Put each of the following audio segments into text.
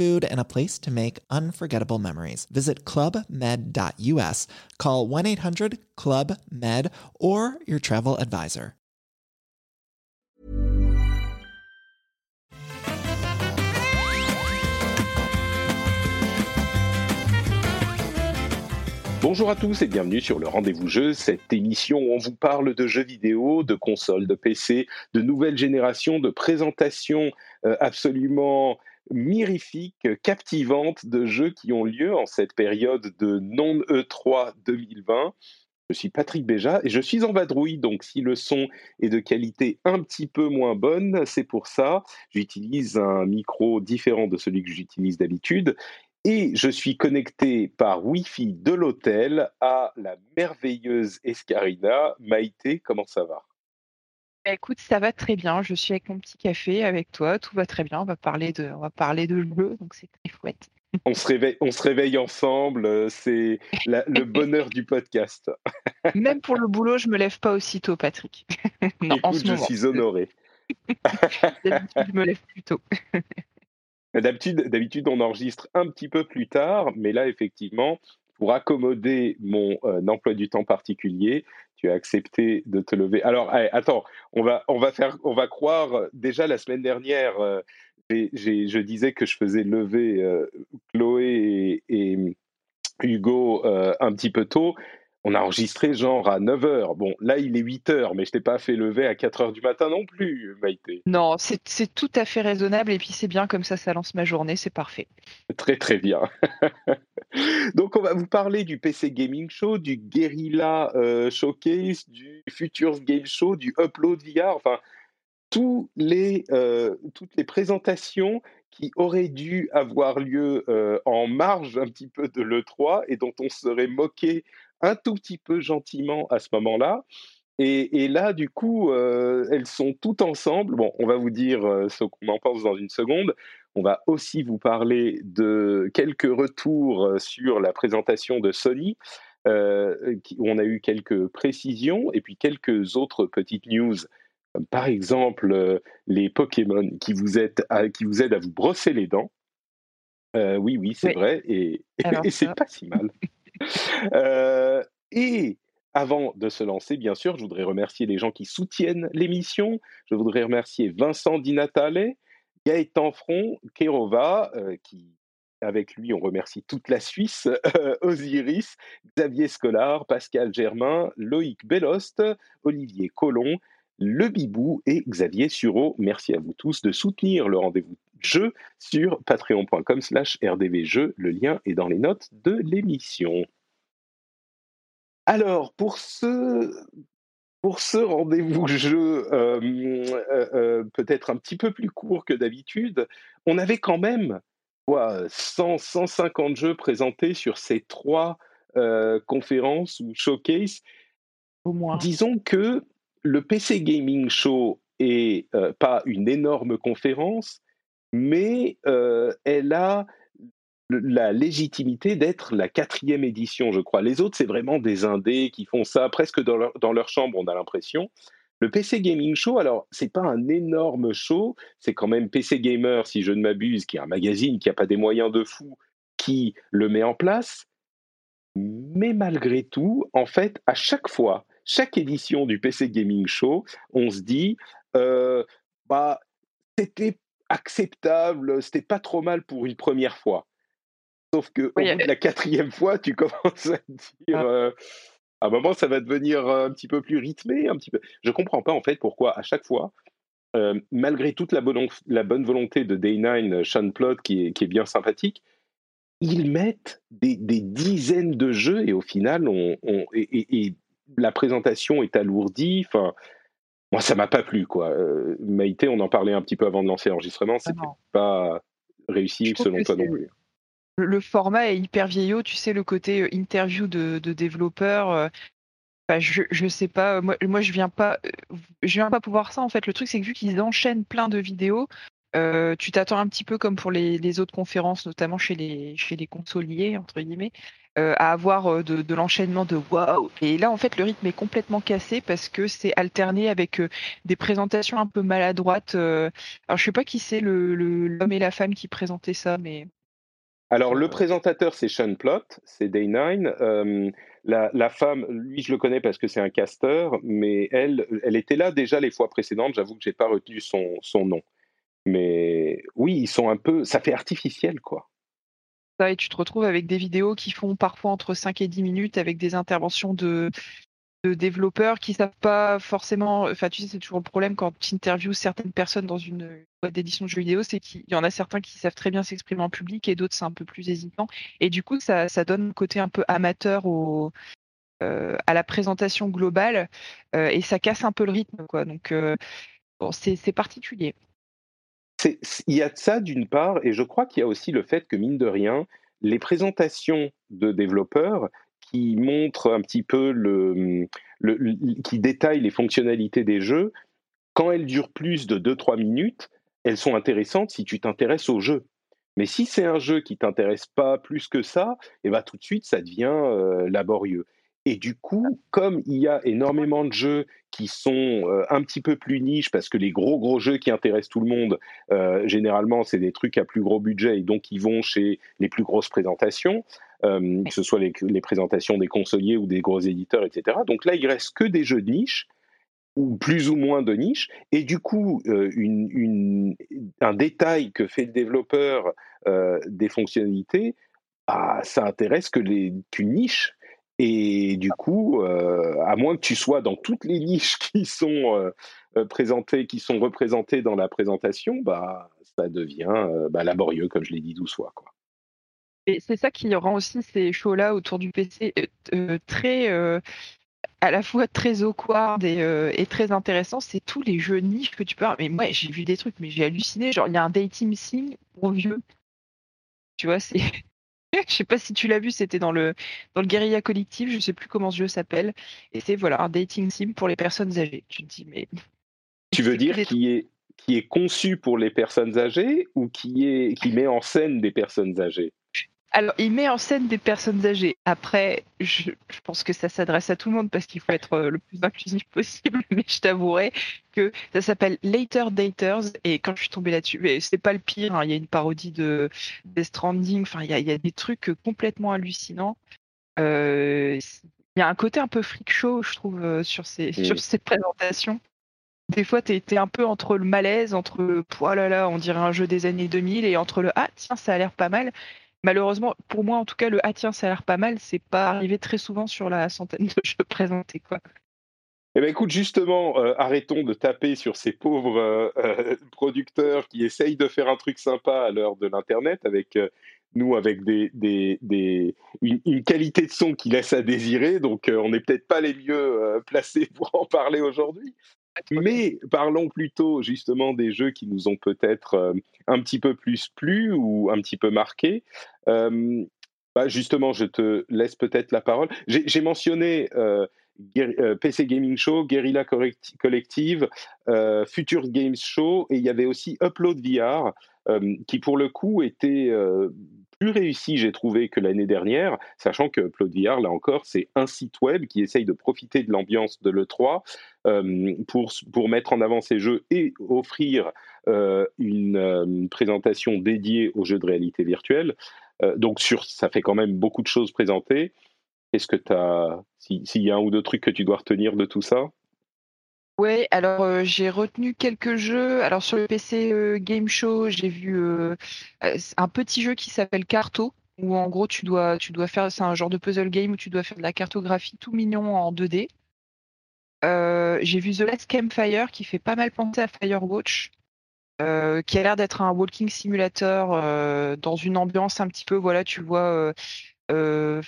food, and a place to make unforgettable memories. Visit clubmed.us, call 1 800 Club Med, or your travel advisor. Bonjour à tous et bienvenue sur le Rendez-vous Jeu, cette émission où on vous parle de jeux vidéo, de consoles, de PC, de nouvelles générations, de présentations euh, absolument mirifique, captivante de jeux qui ont lieu en cette période de non-E3 2020. Je suis Patrick Béja et je suis en vadrouille, donc si le son est de qualité un petit peu moins bonne, c'est pour ça. J'utilise un micro différent de celui que j'utilise d'habitude et je suis connecté par Wi-Fi de l'hôtel à la merveilleuse Escarina. Maïté, comment ça va? Écoute, ça va très bien. Je suis avec mon petit café, avec toi, tout va très bien. On va parler de, on va parler de jeu, donc c'est très chouette. On se réveille, on se réveille ensemble. Euh, c'est le bonheur du podcast. Même pour le boulot, je me lève pas aussitôt, Patrick. non, en ce je suis honoré. D'habitude, je me lève plus tôt. D'habitude, d'habitude, on enregistre un petit peu plus tard, mais là, effectivement, pour accommoder mon euh, emploi du temps particulier, tu as accepté de te lever. Alors, attends, on va, on va faire, on va croire. Euh, déjà la semaine dernière, euh, je disais que je faisais lever Chloé et, et Hugo un petit peu tôt on a enregistré genre à 9h. Bon, là, il est 8h, mais je t'ai pas fait lever à 4h du matin non plus, Maïté. Non, c'est tout à fait raisonnable et puis c'est bien comme ça, ça lance ma journée, c'est parfait. Très, très bien. Donc, on va vous parler du PC Gaming Show, du Guerrilla euh, Showcase, du Futures Game Show, du Upload VR, enfin, tous les, euh, toutes les présentations qui auraient dû avoir lieu euh, en marge un petit peu de l'E3 et dont on serait moqué un tout petit peu gentiment à ce moment-là. Et, là, du coup, euh, elles sont toutes ensemble. Bon, on va vous dire euh, ce qu'on en pense dans une seconde. On va aussi vous parler de quelques retours euh, sur la présentation de Sony. on a eu quelques précisions et puis quelques autres petites news, par exemple les Pokémon qui vous, aident à, qui vous aident à vous brosser les dents. oui, oui, c'est vrai, et, et c'est pas si mal. Euh, et avant de se lancer, bien sûr, je voudrais remercier les gens qui soutiennent l'émission. Je voudrais remercier Vincent Di Natale, Gaëtan Front, Kerova, euh, qui, avec lui, on remercie toute la Suisse, euh, Osiris, Xavier Scolar, Pascal Germain, Loïc Bellost, Olivier Collomb, Le Bibou et Xavier Sureau. Merci à vous tous de soutenir le rendez-vous jeu sur patreon.com slash rdvjeux. Le lien est dans les notes de l'émission. Alors, pour ce, pour ce rendez-vous jeu, euh, euh, euh, peut-être un petit peu plus court que d'habitude, on avait quand même quoi, 100, 150 jeux présentés sur ces trois conférences ou showcase. Au moins. Disons que le PC Gaming Show est pas une énorme conférence, mais elle a la légitimité d'être la quatrième édition, je crois. Les autres, c'est vraiment des indés qui font ça presque dans leur, dans leur chambre, on a l'impression. Le PC Gaming Show, alors, c'est pas un énorme show, c'est quand même PC Gamer, si je ne m'abuse, qui est un magazine qui n'a pas des moyens de fou, qui le met en place. Mais malgré tout, en fait, à chaque fois, chaque édition du PC Gaming Show, on se dit, euh, bah, c'était acceptable, c'était pas trop mal pour une première fois. Sauf que au bout de la quatrième fois, tu commences à te dire, ah. euh, à un moment, ça va devenir un petit peu plus rythmé, un petit peu. Je comprends pas en fait pourquoi à chaque fois, euh, malgré toute la bonne, la bonne volonté de Day9, Sean Plot, qui est, qui est bien sympathique, ils mettent des, des, dizaines de jeux et au final, on, on et, et, la présentation est alourdie. Enfin, moi, ça m'a pas plu, quoi. Euh, Maïté, on en parlait un petit peu avant de lancer l'enregistrement, c'était pas réussi selon toi non plus. Le, format est hyper vieillot, tu sais, le côté interview de, de développeurs. je, je sais pas, moi, moi je viens pas, je viens pas pouvoir ça en fait. Le truc c'est que vu qu'ils enchaînent plein de vidéos, euh, tu t'attends un petit peu comme pour les, autres conférences, notamment chez les, chez les consoliers, entre guillemets, euh, à avoir euh, de, l'enchaînement de waouh. Et là, en fait, le rythme est complètement cassé parce que c'est alterné avec des présentations un peu maladroites. alors, je sais pas qui c'est l'homme et la femme qui présentaient ça, mais. Alors, le présentateur, c'est Sean Plott, c'est Day9. La, la, femme, lui, je le connais parce que c'est un caster, mais elle, elle était là déjà les fois précédentes. J'avoue que j'ai pas retenu son, son nom. Mais oui, ils sont un peu. Ça fait artificiel, quoi. Et tu te retrouves avec des vidéos qui font parfois entre 5 et 10 minutes avec des interventions de, développeurs qui savent pas forcément. Enfin, tu sais, c'est toujours le problème quand tu interviews certaines personnes dans une boîte d'édition de jeux vidéo, c'est qu'il y en a certains qui savent très bien s'exprimer en public et d'autres c'est un peu plus hésitant. Et du coup, ça, donne un côté un peu amateur euh, à la présentation globale euh, et ça casse un peu le rythme, quoi. Donc, euh, c'est particulier il y a ça d'une part, et je crois qu'il y a aussi le fait que, mine de rien, les présentations de développeurs qui montrent un petit peu le, qui détaillent les fonctionnalités des jeux, quand elles durent plus de 2-3 minutes, elles sont intéressantes si tu t'intéresses au jeu. Mais si c'est un jeu qui t'intéresse pas plus que ça, et eh ben tout de suite ça devient euh, laborieux. Et du coup, comme il y a énormément de jeux qui sont euh, un petit peu plus niches, parce que les gros gros jeux qui intéressent tout le monde, euh, généralement, c'est des trucs à plus gros budget et donc ils vont chez les plus grosses présentations, euh, que ce soit les, présentations des consoliers ou des gros éditeurs, etc. Donc là, il reste que des jeux de niche ou plus ou moins de niche, et du coup, une, un détail que fait le développeur des fonctionnalités, ah, ça intéresse que qu'une niche et du coup, euh, à moins que tu sois dans toutes les niches qui sont euh, euh, présentées, qui sont représentées dans la présentation, bah, ça devient bah, laborieux, comme je l'ai dit douze fois. Quoi. Et c'est ça qui rend aussi ces shows-là autour du PC très, à la fois très awkward et, et très intéressant. C'est tous les jeux niches que tu peux avoir. Mais moi, j'ai vu des trucs, mais j'ai halluciné. Genre, il y a un dating sim pour vieux. Tu vois, c'est je sais pas si tu l'as vu, c'était dans le dans le guérilla collectif, je sais plus comment ce jeu s'appelle, et c'est voilà un dating sim pour les personnes âgées. Tu te dis mais tu veux dire qui est qui est conçu pour les personnes âgées ou qui est qui met en scène des personnes âgées? Alors, il met en scène des personnes âgées. Après, je, pense que ça s'adresse à tout le monde parce qu'il faut être euh, le plus inclusif possible, mais je t'avouerai que ça s'appelle Later Daters et quand je suis tombée là-dessus, c'est pas le pire, hein, il y a une parodie de Death Stranding, enfin, il y a, des trucs complètement hallucinants. Euh, il y a un côté un peu freak show, je trouve, euh, sur ces, sur ces présentations. Des fois, tu es, un peu entre le malaise, entre le oh là là, on dirait un jeu des années 2000, et entre le ah, tiens, ça a l'air pas mal malheureusement, pour moi en tout cas, le ah tiens, ça a l'air pas mal, c'est pas arrivé très souvent sur la centaine de jeux présentés. Quoi. Eh ben écoute, justement, euh, arrêtons de taper sur ces pauvres euh, euh, producteurs qui essayent de faire un truc sympa à l'heure de l'Internet avec nous, avec des, des, une, qualité de son qui laisse à désirer. Donc, on n'est peut-être pas les mieux placés pour en parler aujourd'hui. Mais parlons plutôt justement des jeux qui nous ont peut-être euh, un petit peu plus plu ou un petit peu marqué. Euh, bah justement, je te laisse peut-être la parole. J'ai mentionné euh, PC Gaming Show, Guerrilla Collective, Future Games Show, et il y avait aussi Upload VR, qui pour le coup était plus réussi, j'ai trouvé, que l'année dernière, sachant que Upload VR, là encore, c'est un site web qui essaye de profiter de l'ambiance de l'E3 euh, pour, pour mettre en avant ses jeux et offrir euh, une, euh, présentation dédiée aux jeux de réalité virtuelle. donc, sur, ça fait quand même beaucoup de choses présentées. Est-ce que tu as. S'il y a un ou deux trucs que tu dois retenir de tout ça? Oui, alors j'ai retenu quelques jeux. Alors sur le PC Game Show, j'ai vu un petit jeu qui s'appelle Carto, où en gros tu dois, tu dois faire, c'est un genre de puzzle game où tu dois faire de la cartographie tout mignon en 2D. j'ai vu The Last Campfire qui fait pas mal penser à Firewatch, qui a l'air d'être un walking simulator dans une ambiance un petit peu, voilà, tu vois euh,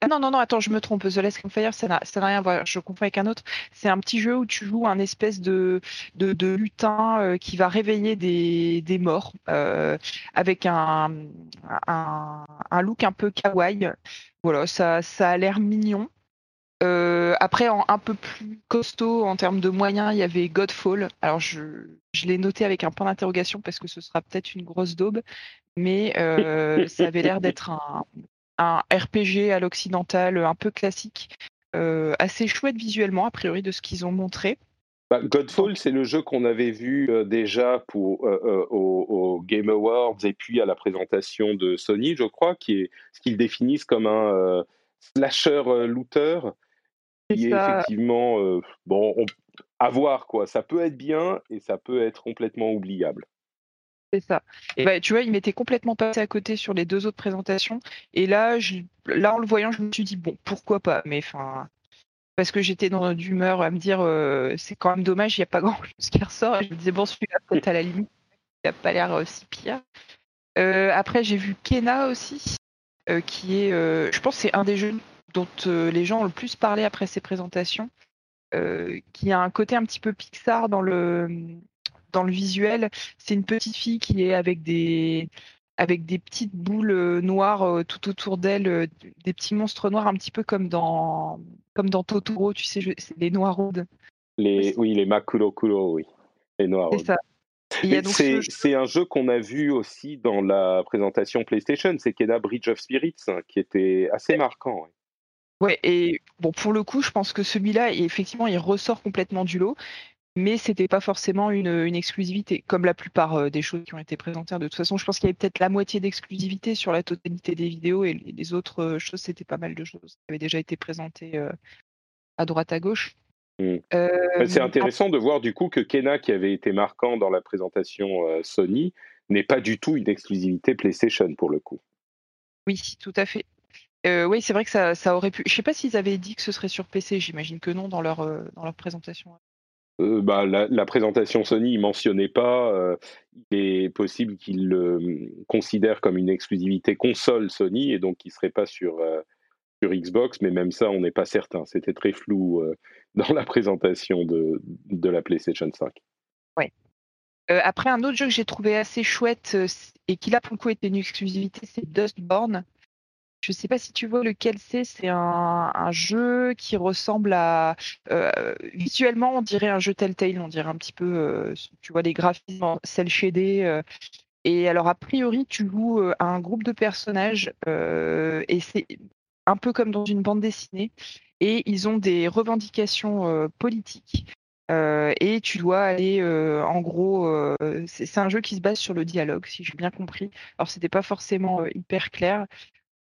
ah non, non, non, attends, je me trompe. The Last Campfire, ça n'a rien à voir. Je confonds avec un autre. C'est un petit jeu où tu joues un espèce de, de, lutin qui va réveiller des, des morts avec un, un, un, look un peu kawaii. Voilà, ça, ça a l'air mignon. Euh, après, un peu plus costaud en termes de moyens, il y avait Godfall. Alors, je, l'ai noté avec un point d'interrogation parce que ce sera peut-être une grosse daube, mais euh, ça avait l'air d'être un, un, RPG à l'occidental un peu classique, euh, assez chouette visuellement, a priori, de ce qu'ils ont montré. Bah, Godfall, c'est le jeu qu'on avait vu déjà pour, au, Game Awards et puis à la présentation de Sony, je crois, qui est ce qu'ils définissent comme un slasher looter qui est effectivement, euh, bon, à voir quoi. Ça peut être bien et ça peut être complètement oubliable. C'est ça. Et bah, tu vois, il m'était complètement passé à côté sur les deux autres présentations. Et là, je, là, en le voyant, je me suis dit, bon, pourquoi pas? Mais enfin, parce que j'étais dans d'humeur à me dire, euh, c'est quand même dommage, il n'y a pas grand-chose qui ressort. Et je me disais, bon, celui-là, peut-être à la limite, il n'a pas l'air euh, si pire. après, j'ai vu Kena aussi, qui est, je pense, c'est un des jeux dont euh, les gens ont le plus parlé après ces présentations, euh, qui a un côté un petit peu Pixar dans le, dans le visuel. C'est une petite fille qui est avec des, avec des petites boules euh, noires tout autour d'elle, des petits monstres noirs, un petit peu comme dans, comme dans Totoro, tu sais, les Noiroudes. Les, oui, les Makurokuro, oui. Les Noiroudes. C'est un jeu qu'on a vu aussi dans la présentation PlayStation, c'est Kena Bridge of Spirits, hein, qui était assez marquant. Ouais, et bon, pour le coup, je pense que celui-là, effectivement, il ressort complètement du lot, mais c'était pas forcément une, exclusivité, comme la plupart euh, des choses qui ont été présentées. De toute façon, je pense qu'il y avait peut-être la moitié d'exclusivité sur la totalité des vidéos, et les autres euh, choses, c'était pas mal de choses qui avaient déjà été présentées euh, à droite à gauche. Mmh. C'est intéressant de voir du coup que Kena, qui avait été marquant dans la présentation Sony, n'est pas du tout une exclusivité PlayStation pour le coup. Oui, tout à fait. Euh, oui, c'est vrai que ça, ça, aurait pu. Je sais pas s'ils avaient dit que ce serait sur PC. J'imagine que non dans leur euh, dans leur présentation. Euh, bah, la, présentation Sony, ils mentionnaient pas. il est possible qu'ils le considèrent comme une exclusivité console Sony et donc il serait pas sur sur Xbox. Mais même ça, on n'est pas certain. C'était très flou dans la présentation de de la PlayStation 5. Ouais. après, un autre jeu que j'ai trouvé assez chouette et qui là pour le coup était une exclusivité, c'est Dustborn. Je ne sais pas si tu vois lequel c'est. C'est un, jeu qui ressemble à. Euh, visuellement, on dirait un jeu Telltale. On dirait un petit peu. Euh, tu vois, les graphismes cel shadé. Euh. et alors, a priori, tu joues un groupe de personnages. et c'est un peu comme dans une bande dessinée. Et ils ont des revendications politiques. et tu dois aller, en gros, c'est un jeu qui se base sur le dialogue, si j'ai bien compris. Alors, c'était pas forcément hyper clair,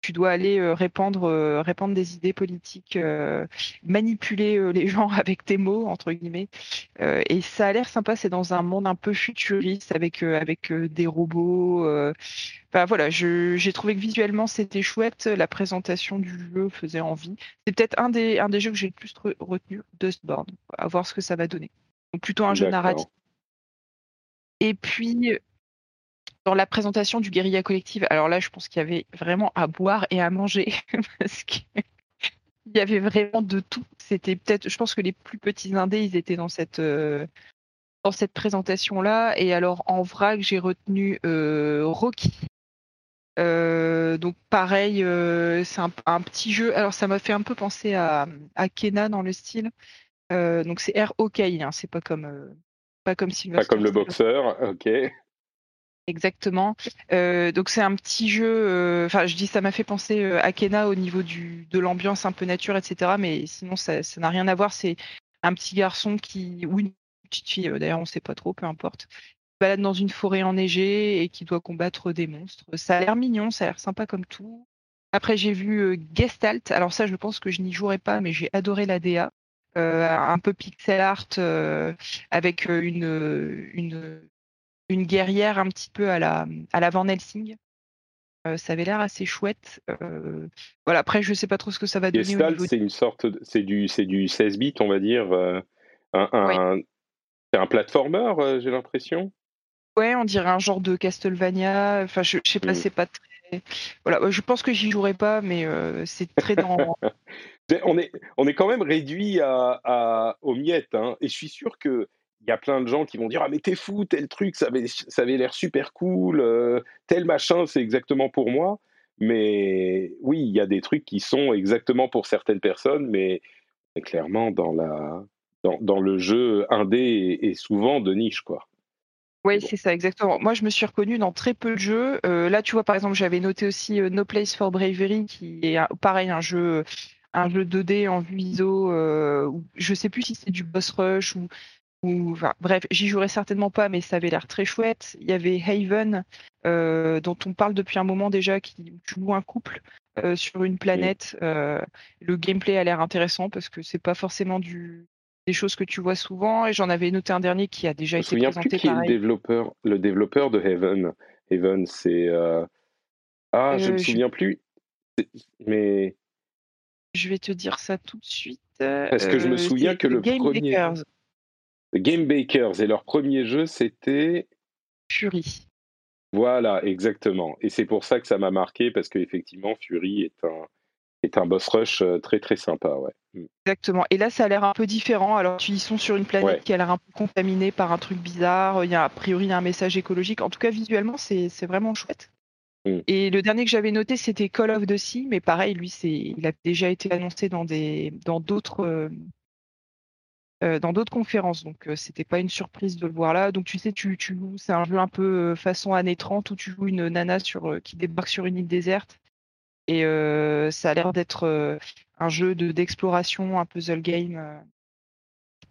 tu dois aller euh, répandre, euh, répandre des idées politiques, euh, manipuler les gens avec tes mots, entre guillemets. et ça a l'air sympa, c'est dans un monde un peu futuriste avec, avec des robots. Enfin, voilà, j'ai trouvé que visuellement c'était chouette, la présentation du jeu faisait envie. C'est peut-être un des, un des jeux que j'ai le plus retenu, Dustborn, à voir ce que ça va donner. Donc plutôt un jeu narratif. Et puis, dans la présentation du guérilla collective, alors là, je pense qu'il y avait vraiment à boire et à manger parce qu'il y avait vraiment de tout. C'était peut-être, je pense que les plus petits indés, ils étaient dans cette euh, dans cette présentation-là. Et alors en vrac, j'ai retenu euh, Rocky. Euh, donc pareil, c'est un, petit jeu. Alors ça m'a fait un peu penser à, à Kena dans le style. donc c'est R O K hein, c'est pas comme pas comme Pas comme le boxeur, ok. Exactement. Euh, donc c'est un petit jeu. Euh, enfin, je dis ça m'a fait penser euh, à Kena au niveau du de l'ambiance un peu nature, etc. Mais sinon ça n'a rien à voir. C'est un petit garçon qui ou une petite fille. D'ailleurs, on sait pas trop, peu importe. Qui balade dans une forêt enneigée et qui doit combattre des monstres. Ça a l'air mignon, ça a l'air sympa comme tout. Après, j'ai vu Gestalt. Alors ça, je pense que je n'y jouerai pas, mais j'ai adoré la DA. un peu pixel art avec une, une une guerrière un petit peu à la, à la Van Helsing. Euh, ça avait l'air assez chouette. Euh, voilà, après, je sais pas trop ce que ça va donner. Gestalt, c'est une sorte, c'est du, c'est du 16 bits, on va dire. Euh, un, C'est un platformer, j'ai l'impression. Ouais, on dirait un genre de Castlevania. Enfin, je, je sais pas, mm. c'est pas très, voilà, je pense que j'y jouerai pas, mais c'est très dans. on est, on est quand même réduit à, aux miettes, hein, et je suis sûr que il y a plein de gens qui vont dire ah mais t'es fou tel truc ça avait ça avait l'air super cool tel machin c'est exactement pour moi mais oui il y a des trucs qui sont exactement pour certaines personnes mais clairement dans la dans, dans le jeu indé et, souvent de niche quoi oui, c'est ça, exactement. Moi, je me suis reconnue dans très peu de jeux. Euh, là, tu vois, par exemple, j'avais noté aussi euh, No Place for Bravery, qui est pareil, un jeu, un jeu 2D en vue ISO. Euh, je sais plus si c'est du boss rush ou, ou enfin, bref, j'y jouerai certainement pas, mais ça avait l'air très chouette. Il y avait Haven, euh, dont on parle depuis un moment déjà, qui tu joues un couple sur une planète. le gameplay a l'air intéressant parce que c'est pas forcément du des choses que tu vois souvent. Et j'en avais noté un dernier qui a déjà été présenté. Plus qui est le développeur, le développeur de Heaven. Heaven, c'est euh, ah, je ne me euh, souviens plus. Mais je vais te dire ça tout de suite. Parce que je me euh, souviens que le Game premier. Bakers. Game Bakers et leur premier jeu c'était Fury. Voilà, exactement. Et c'est pour ça que ça m'a marqué parce qu'effectivement Fury est un est un boss rush euh, très très sympa, ouais. Mm. Exactement. Et là, ça a l'air un peu différent. Alors, ils sont sur une planète qui a l'air un peu contaminée par un truc bizarre. Il y a a priori un message écologique. En tout cas, visuellement, c'est vraiment chouette. Mm. Et le dernier que j'avais noté, c'était Call of the Sea, mais pareil, lui, c'est, il a déjà été annoncé dans des, dans d'autres, euh, dans d'autres conférences, donc c'était pas une surprise de le voir là. Donc tu sais, tu, tu c'est un jeu un peu façon années 30 où tu joues une nana sur, qui débarque sur une île déserte et euh, ça a l'air d'être euh, un jeu d'exploration, un puzzle game.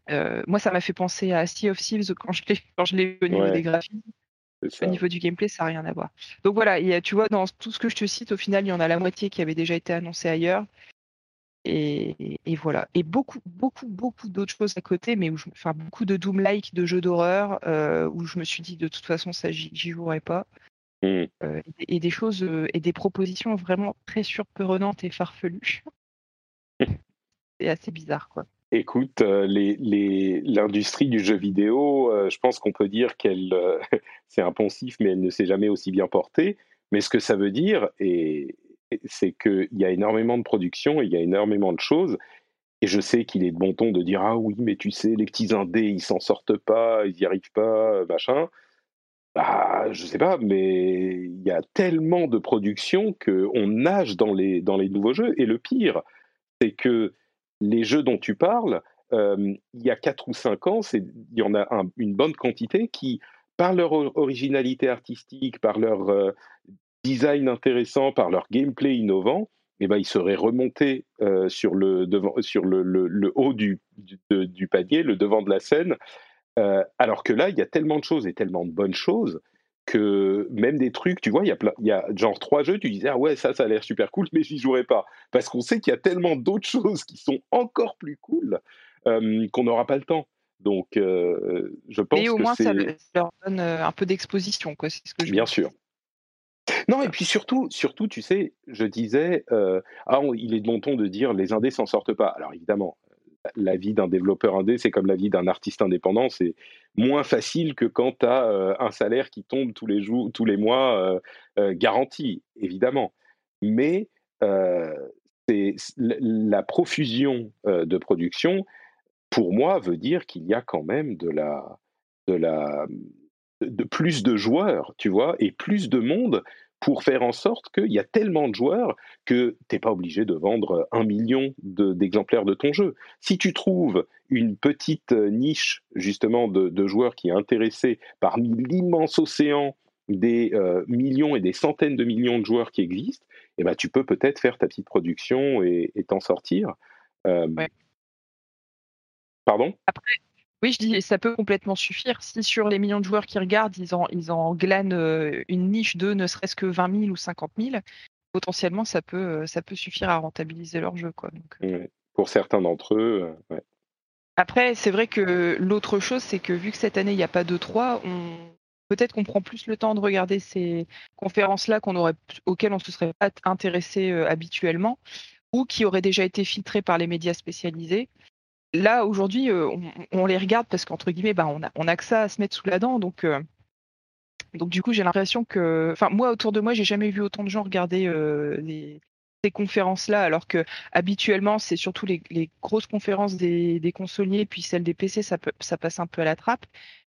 Euh, moi, ça m'a fait penser à Sea of Thieves quand je l'ai quand je l'ai au niveau des graphismes. Au niveau du gameplay, ça n'a rien à voir. Donc voilà, tu vois, dans tout ce que je te cite, au final, il y en a la moitié qui avait déjà été annoncé ailleurs. Et, voilà. Et beaucoup, beaucoup, beaucoup d'autres choses à côté, mais où je, enfin, beaucoup de Doom-like, de jeux d'horreur, où je me suis dit de toute façon, ça, j'y jouerai pas. Mmh. Euh, et, des choses euh, et des propositions vraiment très surprenantes et farfelues. c'est assez bizarre, quoi. Écoute, euh, l'industrie du jeu vidéo, je pense qu'on peut dire qu'elle, c'est impensif, mais elle ne s'est jamais aussi bien portée. Mais ce que ça veut dire, et, c'est qu'il y a énormément de production, il y a énormément de choses. Et je sais qu'il est de bon ton de dire ah oui, mais tu sais, les petits indés, ils s'en sortent pas, ils n'y arrivent pas, machin. Bah, je sais pas, mais il y a tellement de productions qu'on nage dans les, dans les nouveaux jeux. Et le pire, c'est que les jeux dont tu parles, il y a 4 ou 5 ans, il y en a une bonne quantité qui, par leur originalité artistique, par leur design intéressant, par leur gameplay innovant, eh ben, ils seraient remontés sur, le, devant, sur le, le, haut du, du, du, panier, le devant de la scène, euh, alors que là, il y a tellement de choses et tellement de bonnes choses que même des trucs, tu vois, il y a, il y a genre trois jeux, tu disais, ah ouais, ça, ça a l'air super cool, mais j'y jouerai pas. Parce qu'on sait qu'il y a tellement d'autres choses qui sont encore plus cool euh, qu'on n'aura pas le temps. Donc, euh, je pense Et au moins, ça leur donne un peu d'exposition, quoi. C'est ce que je Bien sûr. Non, et puis surtout, surtout, tu sais, je disais, ah, il est de mon ton de dire les indés s'en sortent pas. Alors évidemment, la vie d'un développeur indé, c'est comme la vie d'un artiste indépendant, c'est moins facile que quand tu as euh, un salaire qui tombe tous les jours, tous les mois, euh, euh, garanti, évidemment. Mais c'est la profusion de production, pour moi, veut dire qu'il y a quand même de la, de la, de plus de joueurs, tu vois, et plus de monde pour faire en sorte qu'il y a tellement de joueurs que tu n'es pas obligé de vendre un million d'exemplaires de, ton jeu. Si tu trouves une petite niche justement de, joueurs qui est intéressée parmi l'immense océan des euh, millions et des centaines de millions de joueurs qui existent, eh ben, tu peux peut-être faire ta petite production et t'en sortir. Euh, pardon? Oui, je dis, ça peut complètement suffire. Si sur les millions de joueurs qui regardent, ils en, ils en glanent euh, une niche de ne serait-ce que 20 000 ou 50 000, potentiellement, ça peut, euh, ça peut suffire à rentabiliser leur jeu. Quoi. Euh. Pour certains d'entre eux, Après, c'est vrai que l'autre chose, c'est que vu que cette année, il n'y a pas de 3, on... peut-être qu'on prend plus le temps de regarder ces conférences-là qu'on aurait, auxquelles on ne se serait pas intéressé habituellement ou qui auraient déjà été filtrées par les médias spécialisés là, aujourd'hui, euh, on, les regarde parce qu'entre guillemets, bah, on, a, on a que ça à se mettre sous la dent. Donc, euh, Donc du coup, j'ai l'impression que, enfin moi autour de moi, j'ai jamais vu autant de gens regarder ces conférences-là, alors que habituellement, c'est surtout les, grosses conférences des, consoliers, puis celles des PC, ça, passe un peu à la trappe.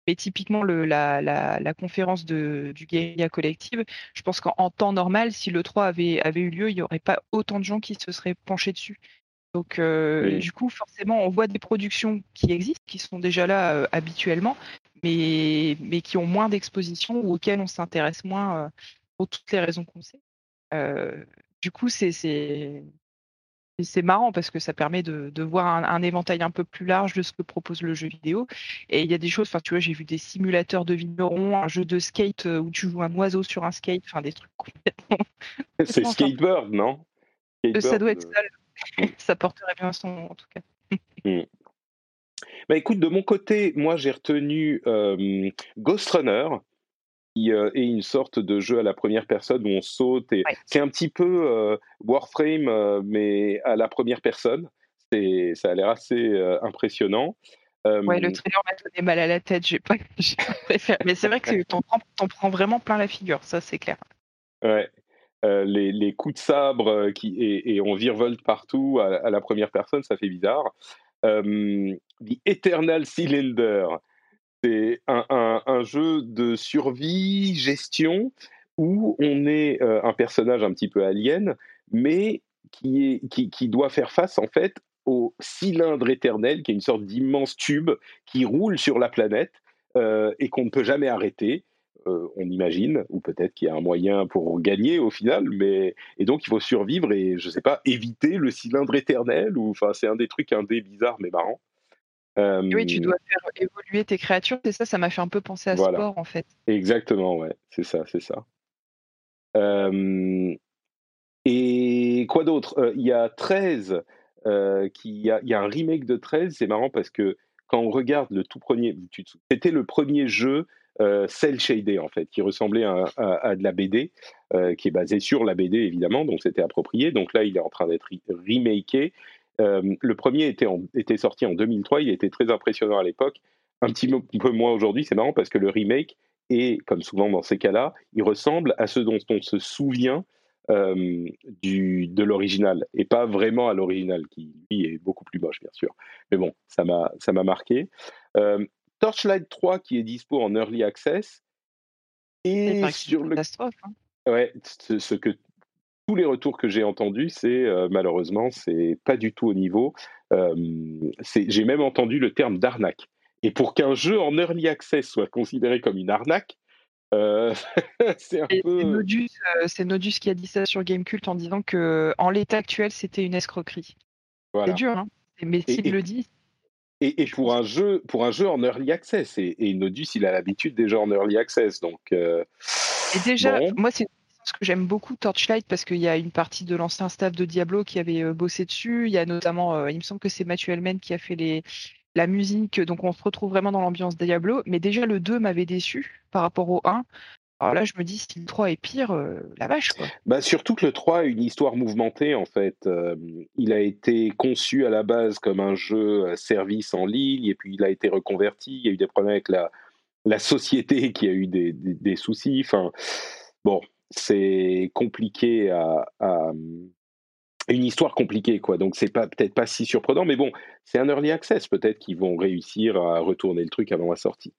Mais typiquement, la, la, conférence de, du Guérilla Collective, je pense qu'en temps normal, si le 3 avait, avait eu lieu, il n'y aurait pas autant de gens qui se seraient penchés dessus. Donc, euh, du coup, forcément, on voit des productions qui existent, qui sont déjà là euh, habituellement, mais, mais qui ont moins d'exposition ou auxquelles on s'intéresse moins euh, pour toutes les raisons qu'on sait. du coup, c'est marrant parce que ça permet de, voir un, éventail un peu plus large de ce que propose le jeu vidéo. Et il y a des choses, enfin tu vois, j'ai vu des simulateurs de vignerons, un jeu de skate où tu joues un oiseau sur un skate, enfin des trucs complètement. C'est Skateboard, non? Ça doit être ça. ça porterait bien son en tout cas. Hmm. Bah écoute, de mon côté, moi j'ai retenu euh, Ghost Runner, euh, et une sorte de jeu à la première personne où on saute. Et C'est un petit peu euh, Warframe, mais à la première personne. Ça a l'air assez impressionnant. Ouais, le trailer m'a donné mal à la tête, j'ai pas, préféré. Mais c'est vrai que t'en prends, prends vraiment plein la figure, ça c'est clair. Ouais. Les, les, coups de sabre qui, et, on virevolte partout à, la première personne, ça fait bizarre. The Eternal Cylinder, c'est un, jeu de survie, gestion, où on est euh, un personnage un petit peu alien, mais qui, est, qui, doit faire face en fait au cylindre éternel, qui est une sorte d'immense tube qui roule sur la planète euh, et qu'on ne peut jamais arrêter. Euh, on imagine, ou peut-être qu'il y a un moyen pour gagner au final, mais et donc il faut survivre et je sais pas éviter le cylindre éternel ou enfin c'est un des trucs un des bizarres mais marrants. Oui, tu dois faire évoluer tes créatures, c'est ça, ça m'a fait un peu penser à sport en fait. Exactement, ouais, c'est ça, c'est ça. et quoi d'autre? Il y a 13, qui, il y, a, y a un remake de 13, c'est marrant parce que quand on regarde le tout premier, c'était le premier jeu cel shaded en fait, qui ressemblait à, de la BD, qui est basé sur la BD évidemment, donc c'était approprié. Donc là, il est en train d'être remaké euh, le premier était, sorti en 2003, il était très impressionnant à l'époque, un petit peu moins aujourd'hui, c'est marrant parce que le remake est, comme souvent dans ces cas-là, il ressemble à ce dont on se souvient euh, du, de l'original et pas vraiment à l'original qui lui est beaucoup plus moche bien sûr. Mais bon, ça m'a ça m'a marqué. Euh, Torchlight 3 qui est dispo en early access et sur le hein. ouais, ce que tous les retours que j'ai entendus, c'est euh, malheureusement, c'est pas du tout au niveau. Euh, j'ai même entendu le terme d'arnaque. Et pour qu'un jeu en early access soit considéré comme une arnaque, euh, c'est un peu. C'est Nodus, qui a dit ça sur Gamecult en disant que en l'état actuel, c'était une escroquerie. C'est dur, hein mais s'il le dit. Et, pour un jeu, pour un jeu en early access, et, et Nodus, il a l'habitude déjà en early access, donc. et déjà, moi, c'est que j'aime beaucoup Torchlight parce qu'il y a une partie de l'ancien staff de Diablo qui avait euh, bossé dessus. Il y a notamment, euh, il me semble que c'est Mathieu Elmen qui a fait les, la musique, donc on se retrouve vraiment dans l'ambiance Diablo. Mais déjà, le 2 m'avait déçu par rapport au 1. Alors là, je me dis, si le 3 est pire, euh, la vache, quoi. Bah, surtout que le 3 a une histoire mouvementée, en fait. il a été conçu à la base comme un jeu service en ligne, et puis il a été reconverti. Il y a eu des problèmes avec la, la société qui a eu des, des, des soucis. Enfin, bon, c'est compliqué à, une histoire compliquée quoi donc c'est pas peut-être pas si surprenant mais bon c'est un early access peut-être qu'ils vont réussir à retourner le truc avant la sortie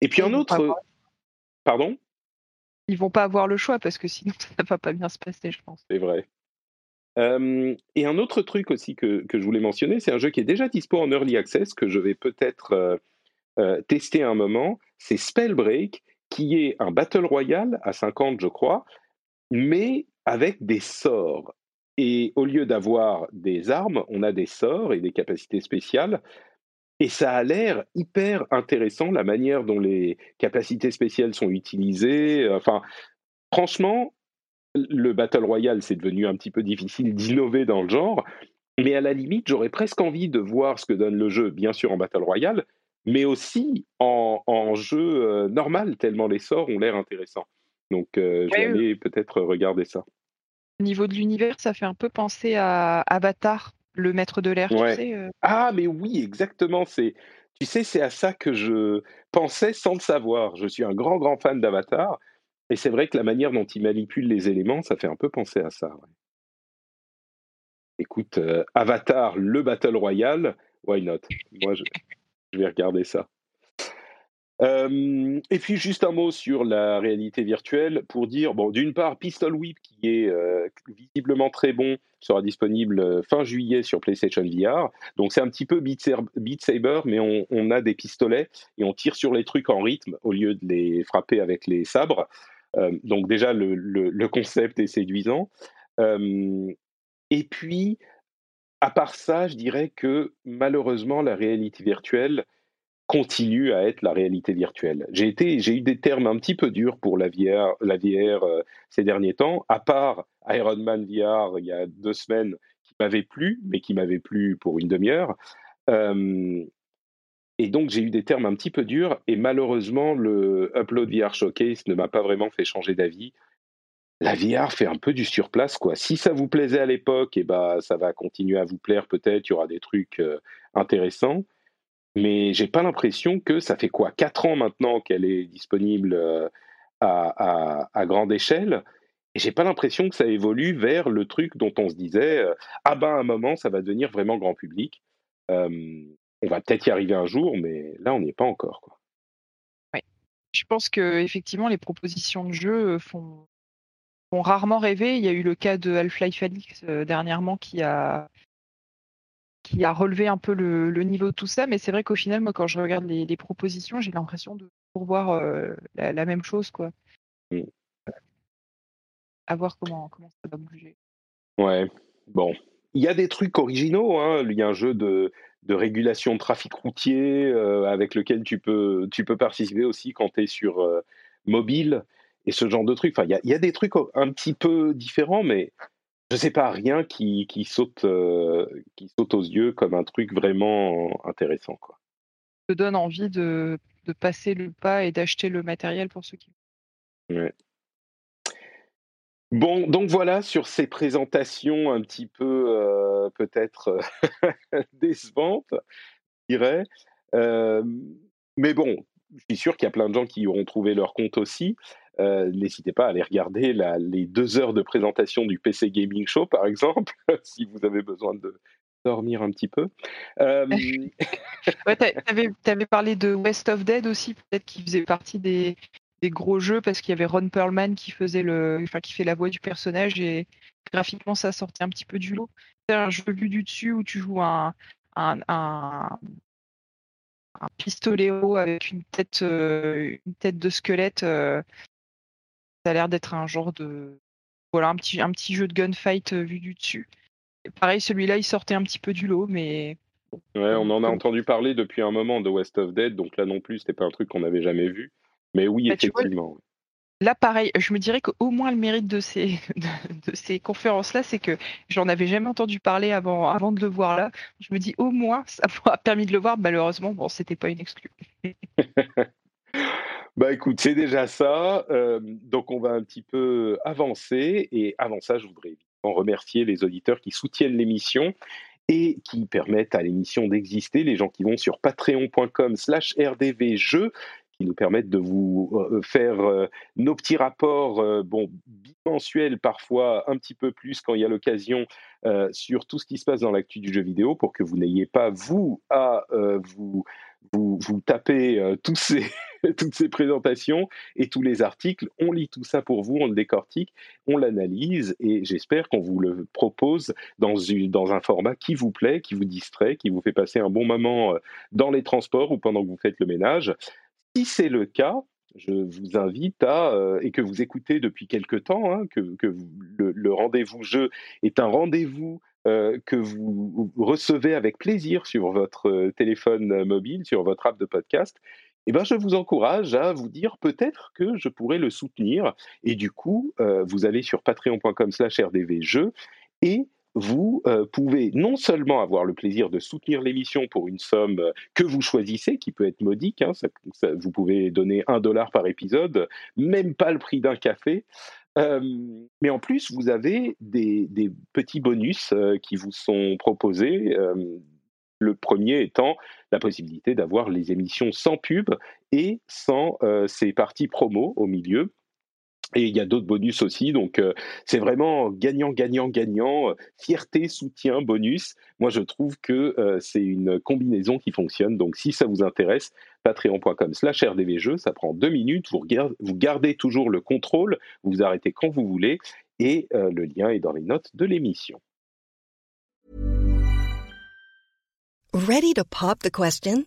et puis un autre pardon? Ils vont pas avoir le choix parce que sinon ça va pas bien se passer je pense c'est vrai et un autre truc aussi que, que je voulais mentionner c'est un jeu qui est déjà dispo en early access que je vais peut-être euh, euh, tester un moment c'est Spellbreak qui est un battle royale à 50, je crois, mais avec des sorts. Et au lieu d'avoir des armes, on a des sorts et des capacités spéciales. Et ça a l'air hyper intéressant, la manière dont les capacités spéciales sont utilisées. Enfin, franchement, le Battle Royale, c'est devenu un petit peu difficile d'innover dans le genre. Mais à la limite, j'aurais presque envie de voir ce que donne le jeu, bien sûr en Battle Royale, mais aussi en, jeu euh, normal, tellement les sorts ont l'air intéressants. Donc, euh, je vais aller peut-être regarder ça. Au niveau de l'univers, ça fait un peu penser à Avatar, le maître de l'air, tu sais. Euh. Ah, mais oui, exactement. C'est Tu sais, c'est à ça que je pensais sans le savoir. Je suis un grand, grand fan d'Avatar. Et c'est vrai que la manière dont il manipule les éléments, ça fait un peu penser à ça. Écoute, euh, Avatar, le Battle Royale, why not? Moi, je, vais regarder ça. Euh, et puis juste un mot sur la réalité virtuelle pour dire, bon, d'une part, Pistol Whip qui est euh, visiblement très bon sera disponible fin juillet sur PlayStation VR. Donc c'est un petit peu Beat, Saber, mais on, a des pistolets et on tire sur les trucs en rythme au lieu de les frapper avec les sabres. Euh, donc déjà le, concept est séduisant. et puis à part ça, je dirais que malheureusement la réalité virtuelle continue à être la réalité virtuelle. J'ai été, j'ai eu des termes un petit peu durs pour la VR, la euh, ces derniers temps, à part Iron Man VR il y a deux semaines qui m'avait plu, mais qui m'avait plu pour une demi-heure. Euh, et donc j'ai eu des termes un petit peu durs, et malheureusement le Upload VR Showcase ne m'a pas vraiment fait changer d'avis. La VR fait un peu du surplace, quoi. Si ça vous plaisait à l'époque, et eh ben, ça va continuer à vous plaire peut-être, il y aura des trucs euh, intéressants mais j'ai pas l'impression que ça fait quoi Quatre ans maintenant qu'elle est disponible euh, à, grande échelle, et j'ai pas l'impression que ça évolue vers le truc dont on se disait euh, ah ben à un moment ça va devenir vraiment grand public. on va peut-être y arriver un jour, mais là on n'y est pas encore. Quoi. Je pense que effectivement les propositions de jeu font, font rarement rêver. Il y a eu le cas de Half-Life Alyx euh, dernièrement qui a qui a relevé un peu le, niveau de tout ça. Mais c'est vrai qu'au final, moi, quand je regarde les, propositions, j'ai l'impression de pourvoir euh, la, même chose, quoi. Mm. À voir comment, ça va bouger. Ouais, bon. Il y a des trucs originaux. Hein. Il y a un jeu de, de régulation de trafic routier euh, avec lequel tu peux, tu peux participer aussi quand tu es sur euh, mobile et ce genre de trucs. Enfin, il y a, des trucs un petit peu différents, mais je sais pas, rien qui, qui saute, euh, qui saute aux yeux comme un truc vraiment intéressant. Quoi. te donne envie de, de passer le pas et d'acheter le matériel pour ceux qui. Ouais. Bon, donc voilà sur ces présentations un petit peu euh, peut-être décevantes, je dirais. Euh, mais bon, je suis sûr qu'il y a plein de gens qui auront trouvé leur compte aussi. Euh, n'hésitez pas à aller regarder les deux heures de présentation du PC Gaming Show, par exemple, si vous avez besoin de dormir un petit peu. Euh... tu avais, parlé de West of Dead aussi, peut-être qui faisait partie des, gros jeux parce qu'il y avait Ron Perlman qui faisait le, enfin, qui fait la voix du personnage et graphiquement ça sortait un petit peu du lot. C'est un jeu vu du dessus où tu joues un, un, un, un pistoléo avec une tête, euh, une tête de squelette. Euh, ça a l'air d'être un genre de voilà un petit un petit jeu de gunfight euh, vu du dessus. pareil, celui-là, il sortait un petit peu du lot, mais ouais, on en a entendu parler depuis un moment de West of Dead, donc là non plus, c'était pas un truc qu'on n'avait jamais vu. Mais oui, bah, effectivement. là, pareil, je me dirais qu'au moins le mérite de ces, de, ces conférences-là, c'est que j'en avais jamais entendu parler avant, avant de le voir là. Je me dis au moins, ça m'a permis de le voir. Malheureusement, bon, c'était pas une exclue. Bah écoute, c'est déjà ça. Donc on va un petit peu avancer. Et avant ça, je voudrais évidemment remercier les auditeurs qui soutiennent l'émission et qui permettent à l'émission d'exister, les gens qui vont sur patreon.com slash rdvjeux, qui nous permettent de vous euh, faire euh, nos petits rapports, bon, bimensuels parfois, un petit peu plus quand il y a l'occasion, sur tout ce qui se passe dans l'actu du jeu vidéo, pour que vous n'ayez pas, vous, à vous vous, vous tapez euh, tous ces, toutes ces présentations et tous les articles, on lit tout ça pour vous, on le décortique, on l'analyse et j'espère qu'on vous le propose dans, une, dans un format qui vous plaît, qui vous distrait, qui vous fait passer un bon moment euh, dans les transports ou pendant que vous faites le ménage. Si c'est le cas, je vous invite à, euh, et que vous écoutez depuis quelque temps, hein, que, le, rendez-vous jeu est un rendez-vous euh, que vous recevez avec plaisir sur votre euh, téléphone mobile, sur votre app de podcast, eh ben, je vous encourage à vous dire peut-être que je pourrais le soutenir. Et du coup, vous allez sur patreon.com slash rdvjeux et vous pouvez non seulement avoir le plaisir de soutenir l'émission pour une somme que vous choisissez, qui peut être modique, hein, vous pouvez donner un dollar par épisode, même pas le prix d'un café, mais en plus, vous avez des, petits bonus qui vous sont proposés Le premier étant la possibilité d'avoir les émissions sans pub et sans ces parties promo au milieu. Et il y a d'autres bonus aussi, donc c'est vraiment gagnant, gagnant, gagnant, fierté, soutien, bonus. Moi, je trouve que c'est une combinaison qui fonctionne. Donc, si ça vous intéresse, patreon.com slash rdvjeux, ça prend deux minutes, vous, vous gardez toujours le contrôle, vous vous arrêtez quand vous voulez, et le lien est dans les notes de l'émission. Ready to pop the question?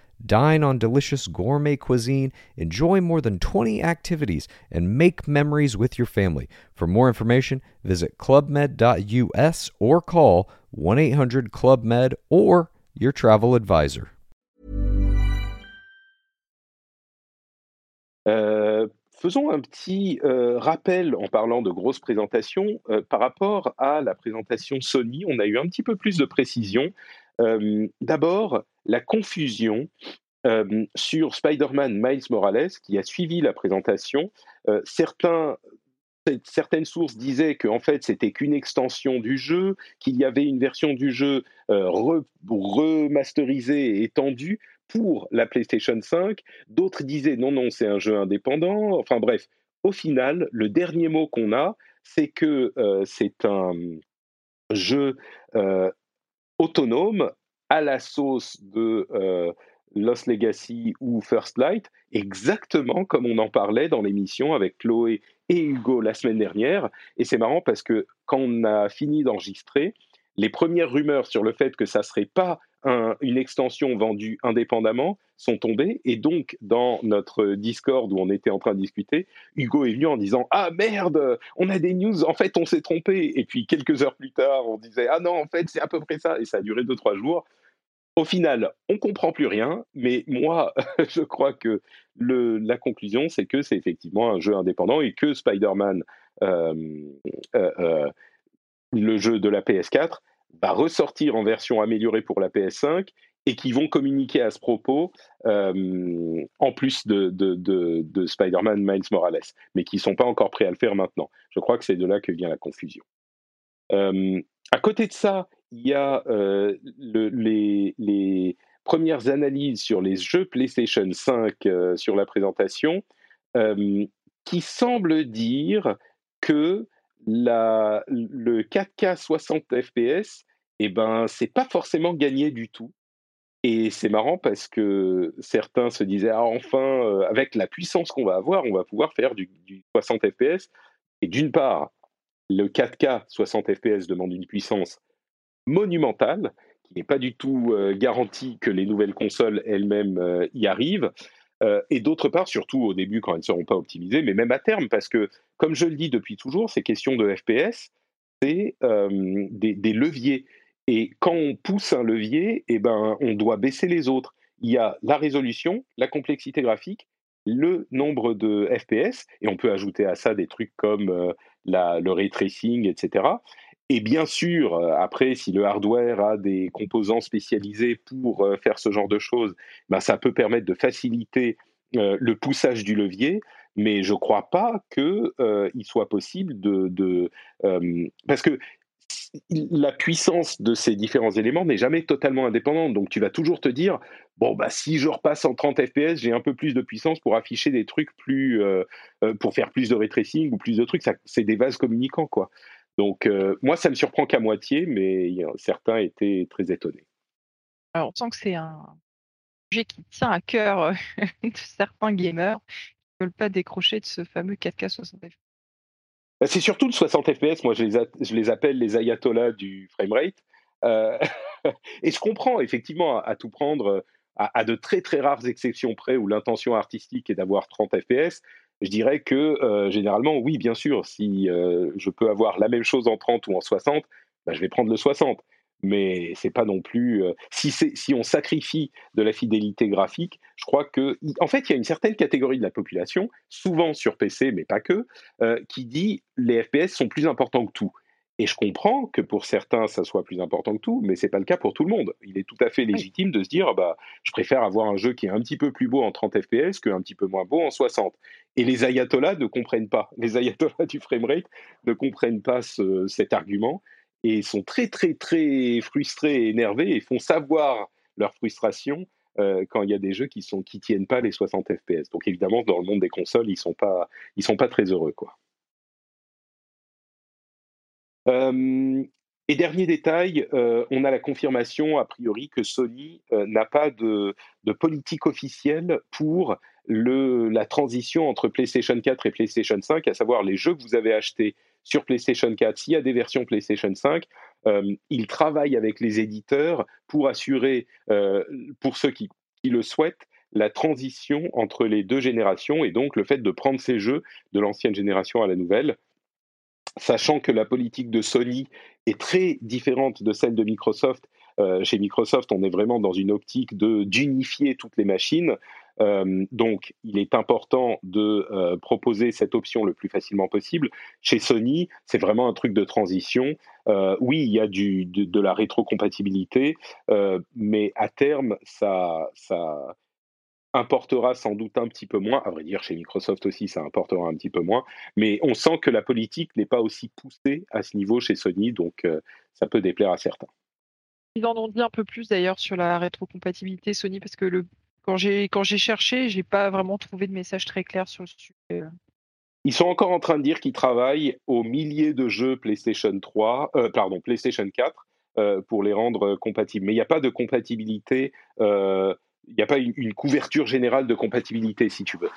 Dine on delicious gourmet cuisine, enjoy more than 20 activities, and make memories with your family. For more information, visit clubmed.us or call 1 800 Club Med or your travel advisor. Euh, faisons un petit euh, rappel en parlant de grosses présentations euh, par rapport à la présentation Sony. On a eu un petit peu plus de précision. D'abord, la confusion sur Spider-Man Miles Morales qui a suivi la présentation. Certaines sources disaient qu'en fait c'était qu'une extension du jeu, qu'il y avait une version du jeu remasterisée et étendue pour la PlayStation 5. D'autres disaient non, non, c'est un jeu indépendant. Enfin bref, au final, le dernier mot qu'on a, c'est que c'est un jeu autonome à la sauce de euh, Lost Legacy ou First Light, exactement comme on en parlait dans l'émission avec Chloé et Hugo la semaine dernière. Et c'est marrant parce que quand on a fini d'enregistrer, les premières rumeurs sur le fait que ça serait pas une extension vendue indépendamment sont tombées. Et donc, dans notre Discord où on était en train de discuter, Hugo est venu en disant Ah merde, on a des news, en fait, on s'est trompé. Et puis, quelques heures plus tard, on disait Ah non, en fait, c'est à peu près ça. Et ça a duré deux, trois jours. Au final, on comprend plus rien, mais moi, je crois que le, la conclusion, c'est que c'est effectivement un jeu indépendant et que Spider-Man, euh, euh, euh, le jeu de la PS4, va ressortir en version améliorée pour la PS5 et qui vont communiquer à ce propos euh, en plus de, de, de, de Spider-Man Miles Morales, mais qui ne sont pas encore prêts à le faire maintenant. Je crois que c'est de là que vient la confusion. Euh, à côté de ça, il y a euh, le, les, premières analyses sur les jeux PlayStation 5 euh, sur la présentation qui semblent dire que le 4K 60 FPS, eh ben, c'est pas forcément gagné du tout. Et c'est marrant parce que certains se disaient ah, enfin, euh, avec la puissance qu'on va avoir, on va pouvoir faire du, du 60 FPS. Et d'une part, le 4K 60 FPS demande une puissance monumentale, qui n'est pas du tout euh, garantie que les nouvelles consoles elles-mêmes euh, y arrivent. Euh, et d'autre part, surtout au début quand elles ne seront pas optimisées, mais même à terme, parce que, comme je le dis depuis toujours, ces questions de FPS, c'est des, des, leviers. Et quand on pousse un levier, eh ben, on doit baisser les autres. Il y a la résolution, la complexité graphique, le nombre de FPS, et on peut ajouter à ça des trucs comme la, le ray tracing, etc. Et bien sûr, euh, après, si le hardware a des composants spécialisés pour euh, faire ce genre de choses, ben, ça peut permettre de faciliter euh, le poussage du levier, mais je ne crois pas qu'il soit possible de... parce que la puissance de ces différents éléments n'est jamais totalement indépendante. Donc tu vas toujours te dire, bon, bah, si je repasse en 30 FPS, j'ai un peu plus de puissance pour afficher des trucs plus... Pour faire plus de ray tracing ou plus de trucs. C'est des vases communicants, quoi. Donc, euh, moi, ça me surprend qu'à moitié, mais certains étaient très étonnés. Alors, on sent que c'est un, sujet qui tient à cœur de certains gamers qui ne veulent pas décrocher de ce fameux 4K 60 FPS. C'est surtout le 60 FPS, moi je les, je les appelle les ayatollahs du framerate. Euh, et je comprends effectivement à, tout prendre, à, de très très rares exceptions près où l'intention artistique est d'avoir 30 FPS. Je dirais que euh, généralement, oui, bien sûr, si euh, je peux avoir la même chose en 30 ou en 60, bah, je vais prendre le 60 mais c'est pas non plus. Euh, si, on sacrifie de la fidélité graphique, je crois que, en fait, il y a une certaine catégorie de la population, souvent sur PC, mais pas que, qui dit les FPS sont plus importants que tout. Et je comprends que pour certains, ça soit plus important que tout, mais c'est pas le cas pour tout le monde. Il est tout à fait légitime de se dire, bah, je préfère avoir un jeu qui est un petit peu plus beau en 30 FPS qu'un petit peu moins beau en 60. Et les ayatollahs ne comprennent pas. Les ayatollahs du framerate ne comprennent pas cet argument et sont très très très frustrés et énervés et font savoir leur frustration euh, quand il y a des jeux qui sont qui tiennent pas les 60 FPS. Donc évidemment dans le monde des consoles ils sont pas ils sont pas très heureux quoi. Euh, et dernier détail, euh, on a la confirmation a priori que Sony n'a pas de, politique officielle pour la transition entre PlayStation 4 et PlayStation 5, à savoir les jeux que vous avez achetés sur PlayStation 4, s'il y a des versions PlayStation 5, euh, ils travaillent avec les éditeurs pour assurer, euh, pour ceux qui, le souhaitent, la transition entre les deux générations et donc le fait de prendre ces jeux de l'ancienne génération à la nouvelle, sachant que la politique de Sony est très différente de celle de Microsoft. Euh, chez Microsoft, on est vraiment dans une optique de d'unifier toutes les machines. Euh, donc, il est important de euh, proposer cette option le plus facilement possible. Chez Sony, c'est vraiment un truc de transition. Oui, il y a du, de, la rétrocompatibilité, mais à terme, ça, ça importera sans doute un petit peu moins. À vrai dire, chez Microsoft aussi, ça importera un petit peu moins. Mais on sent que la politique n'est pas aussi poussée à ce niveau chez Sony, donc ça peut déplaire à certains. Ils en ont dit un peu plus d'ailleurs sur la rétrocompatibilité Sony parce que le quand j'ai quand j'ai cherché, j'ai pas vraiment trouvé de message très clair sur le sujet. Ils sont encore en train de dire qu'ils travaillent aux milliers de jeux PlayStation 3, euh, pardon, PlayStation 4 euh, pour les rendre compatibles. Mais il n'y a pas de compatibilité, euh, il n'y a pas une, couverture générale de compatibilité, si tu veux.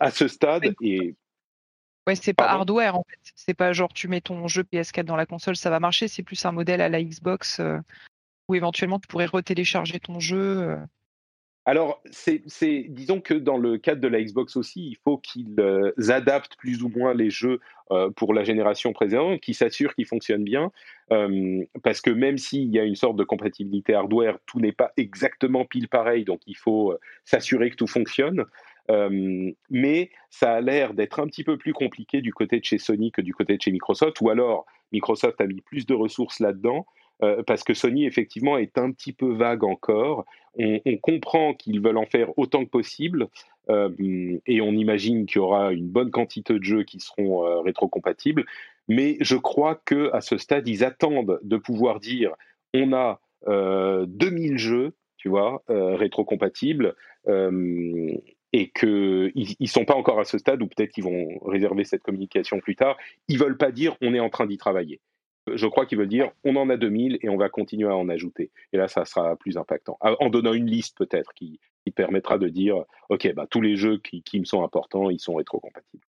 à ce stade, et Ouais, c'est pas hardware en fait. C'est pas genre tu mets ton jeu PS4 dans la console, ça va marcher. C'est plus un modèle à la Xbox où éventuellement tu pourrais retélécharger ton jeu. Alors, c'est, disons que dans le cadre de la Xbox aussi, il faut qu'ils euh, adaptent plus ou moins les jeux euh, pour la génération précédente, qu'ils s'assurent qu'ils fonctionnent bien, euh, parce que même s'il y a une sorte de compatibilité hardware, tout n'est pas exactement pile pareil, donc il faut s'assurer que tout fonctionne. mais ça a l'air d'être un petit peu plus compliqué du côté de chez Sony que du côté de chez Microsoft, ou alors Microsoft a mis plus de ressources là-dedans. Euh, parce que Sony, effectivement, est un petit peu vague encore. On, comprend qu'ils veulent en faire autant que possible, euh, et on imagine qu'il y aura une bonne quantité de jeux qui seront euh, rétrocompatibles. Mais je crois que à ce stade, ils attendent de pouvoir dire on a 2000 jeux, tu vois, rétrocompatibles, et qu'ils ne sont pas encore à ce stade, ou peut-être qu'ils vont réserver cette communication plus tard. Ils veulent pas dire on est en train d'y travailler je crois qu'ils veulent dire on en a 2000 et on va continuer à en ajouter. Et là, ça sera plus impactant. En donnant une liste peut-être qui, permettra de dire ok, bah, tous les jeux qui, me sont importants, ils sont rétrocompatibles.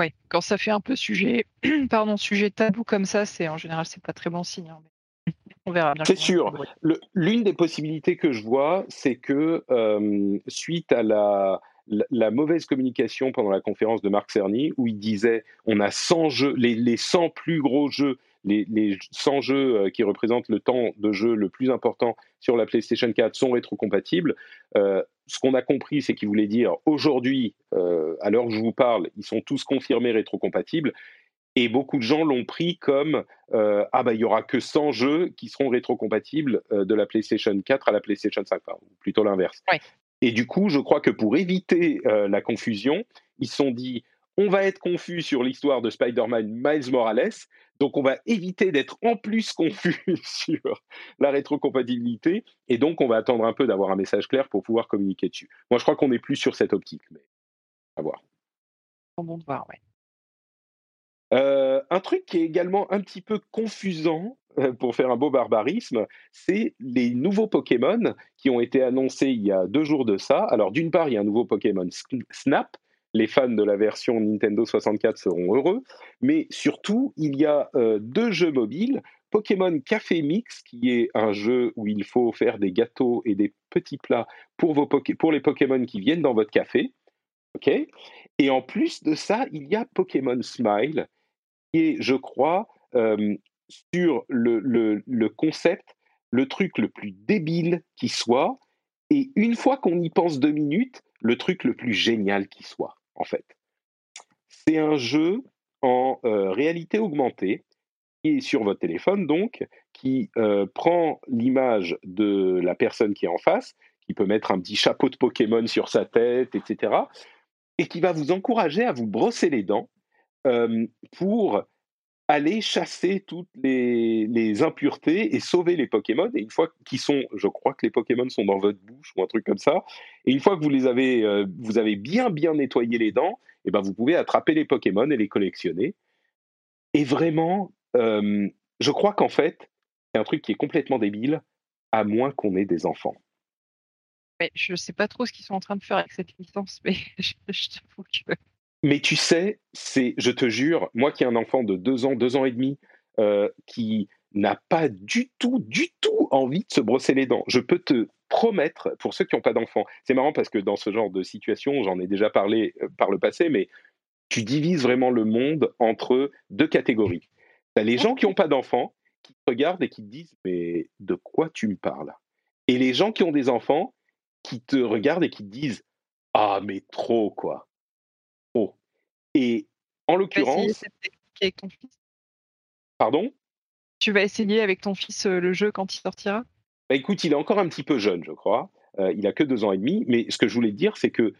Oui, quand ça fait un peu sujet, pardon, sujet tabou comme ça, c'est en général c'est pas très bon signe. Hein, on verra bien. C'est sûr. L'une des possibilités que je vois, c'est que euh, suite à la, la, mauvaise communication pendant la conférence de Marc Cerny, où il disait on a 100 jeux, les, les 100 plus gros jeux les, 100 jeux euh, qui représentent le temps de jeu le plus important sur la PlayStation 4 sont rétrocompatibles. Euh, ce qu'on a compris, c'est qu'il voulait dire aujourd'hui, euh, à l'heure où je vous parle, ils sont tous confirmés rétrocompatibles. Et beaucoup de gens l'ont pris comme ah bah il y aura que 100 jeux qui seront rétrocompatibles de la PlayStation 4 à la PlayStation 5, ou plutôt l'inverse. Et du coup, je crois que pour éviter la confusion, ils se sont dit on va être confus sur l'histoire de Spider-Man Miles Morales, donc on va éviter d'être en plus confus sur la rétrocompatibilité, et donc on va attendre un peu d'avoir un message clair pour pouvoir communiquer dessus. Moi je crois qu'on n'est plus sur cette optique, mais à voir. Bon de voir, ouais. un truc qui est également un petit peu confusant, pour faire un beau barbarisme, c'est les nouveaux Pokémon qui ont été annoncés il y a deux jours de ça. Alors d'une part, il y a un nouveau Pokémon Snap. Les fans de la version Nintendo 64 seront heureux. Mais surtout, il y a deux jeux mobiles. Pokémon Café Mix, qui est un jeu où il faut faire des gâteaux et des petits plats pour, vos pour les Pokémon qui viennent dans votre café. et en plus de ça, il y a Pokémon Smile, qui est, je crois, euh, sur le, le, concept, le truc le plus débile qui soit, et une fois qu'on y pense deux minutes, le truc le plus génial qui soit, en fait. C'est un jeu en euh, réalité augmentée, qui est sur votre téléphone, donc, qui euh, prend l'image de la personne qui est en face, qui peut mettre un petit chapeau de Pokémon sur sa tête, etc., et qui va vous encourager à vous brosser les dents euh, pour aller chasser toutes les, impuretés et sauver les Pokémon. Et une fois qu'ils sont, je crois que les Pokémon sont dans votre bouche ou un truc comme ça. Et une fois que vous les avez, euh, vous avez bien bien nettoyé les dents, et eh ben vous pouvez attraper les Pokémon et les collectionner. Et vraiment, euh, je crois qu'en fait, c'est un truc qui est complètement débile, à moins qu'on ait des enfants. je ne sais pas trop ce qu'ils sont en train de faire avec cette licence, mais je, je t'avoue que mais tu sais, c'est, je te jure, moi qui ai un enfant de deux ans, deux ans et demi, euh, qui n'a pas du tout, du tout envie de se brosser les dents. Je peux te promettre, pour ceux qui n'ont pas d'enfants, c'est marrant parce que dans ce genre de situation, j'en ai déjà parlé euh, par le passé, mais tu divises vraiment le monde entre deux catégories. Tu as les gens qui n'ont pas d'enfants, qui te regardent et qui te disent Mais de quoi tu me parles? Et les gens qui ont des enfants, qui te regardent et qui te disent Ah, mais trop, quoi. Et en l'occurrence. Pardon? Tu vas essayer avec ton fils euh, le jeu quand il sortira? Bah, Écoute, il est encore un petit peu jeune, je crois. Euh, il a que deux ans et demi. Mais ce que je voulais dire, c'est que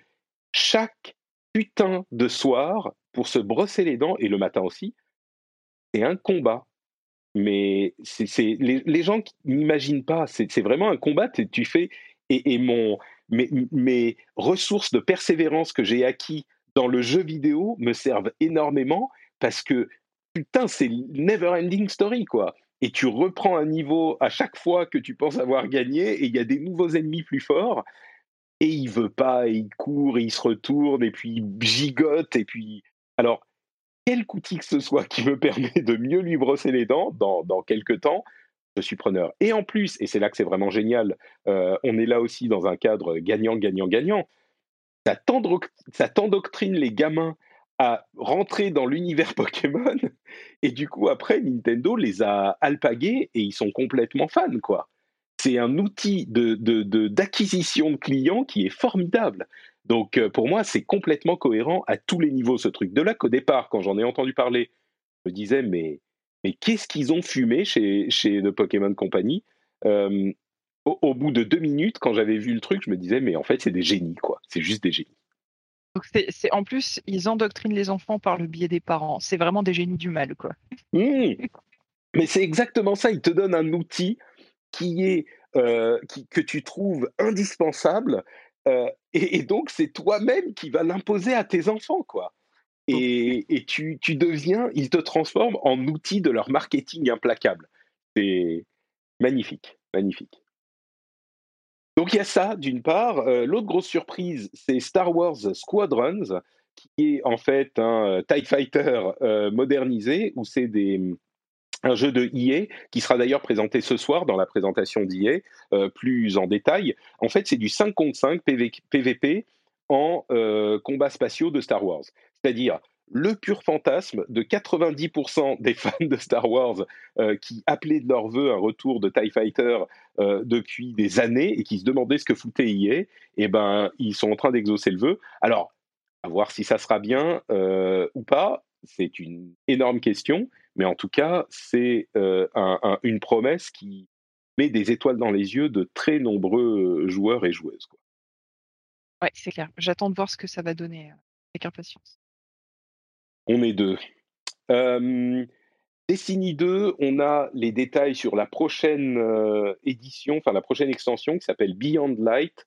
chaque putain de soir, pour se brosser les dents, et le matin aussi, c'est un combat. Mais c'est les, les, gens qui n'imaginent pas, c'est vraiment un combat. Tu fais. Et, et mon, mes, mes ressources de persévérance que j'ai acquis dans le jeu vidéo me servent énormément parce que putain, c'est never ending story quoi. Et tu reprends un niveau à chaque fois que tu penses avoir gagné et il y a des nouveaux ennemis plus forts et il veut pas, et il court, et il se retourne et puis il gigote et puis alors quel outil que ce soit qui me permet de mieux lui brosser les dents dans, dans quelques temps, je suis preneur. Et en plus, et c'est là que c'est vraiment génial, euh, on est là aussi dans un cadre gagnant, gagnant, gagnant ça t'endoctrine les gamins à rentrer dans l'univers Pokémon et du coup après Nintendo les a alpagués et ils sont complètement fans quoi. C'est un outil de, d'acquisition de, clients qui est formidable. Donc euh, pour moi c'est complètement cohérent à tous les niveaux ce truc. De là qu'au départ quand j'en ai entendu parler, je me disais mais mais qu'est-ce qu'ils ont fumé chez chez The Pokémon Company? Euh, au, bout de deux minutes, quand j'avais vu le truc, je me disais, mais en fait, c'est des génies, quoi. C'est juste des génies. Donc c'est, en plus, ils endoctrinent les enfants par le biais des parents. C'est vraiment des génies du mal, quoi. Mmh. Mais c'est exactement ça. Ils te donnent un outil qui est euh, qui, que tu trouves indispensable, euh, et, donc c'est toi-même qui va l'imposer à tes enfants, quoi. Et, et tu, tu, deviens, ils te transforment en outil de leur marketing implacable. C'est magnifique, magnifique. Donc il y a ça d'une part. Euh, l'autre grosse surprise, c'est Star Wars Squadrons, qui est en fait un euh, TIE Fighter euh, modernisé, où c'est des, un jeu de EA, qui sera d'ailleurs présenté ce soir dans la présentation d'EA, plus en détail. En fait, c'est du 5 contre 5 PVP en combats spatiaux de Star Wars. C'est-à-dire, le pur fantasme de 90% des fans de Star Wars euh, qui appelaient de leur vœu un retour de TIE Fighter euh, depuis des années et qui se demandaient ce que foutait EA, et eh ben ils sont en train d'exaucer le vœu. Alors, à voir si ça sera bien euh, ou pas, c'est une énorme question, mais en tout cas, c'est une promesse qui met des étoiles dans les yeux de très nombreux joueurs et joueuses. Quoi. Ouais, c'est clair. J'attends de voir ce que ça va donner avec impatience. On est deux. Euh, Destiny 2, on a les détails sur la prochaine euh, édition, enfin la prochaine extension qui s'appelle Beyond Light.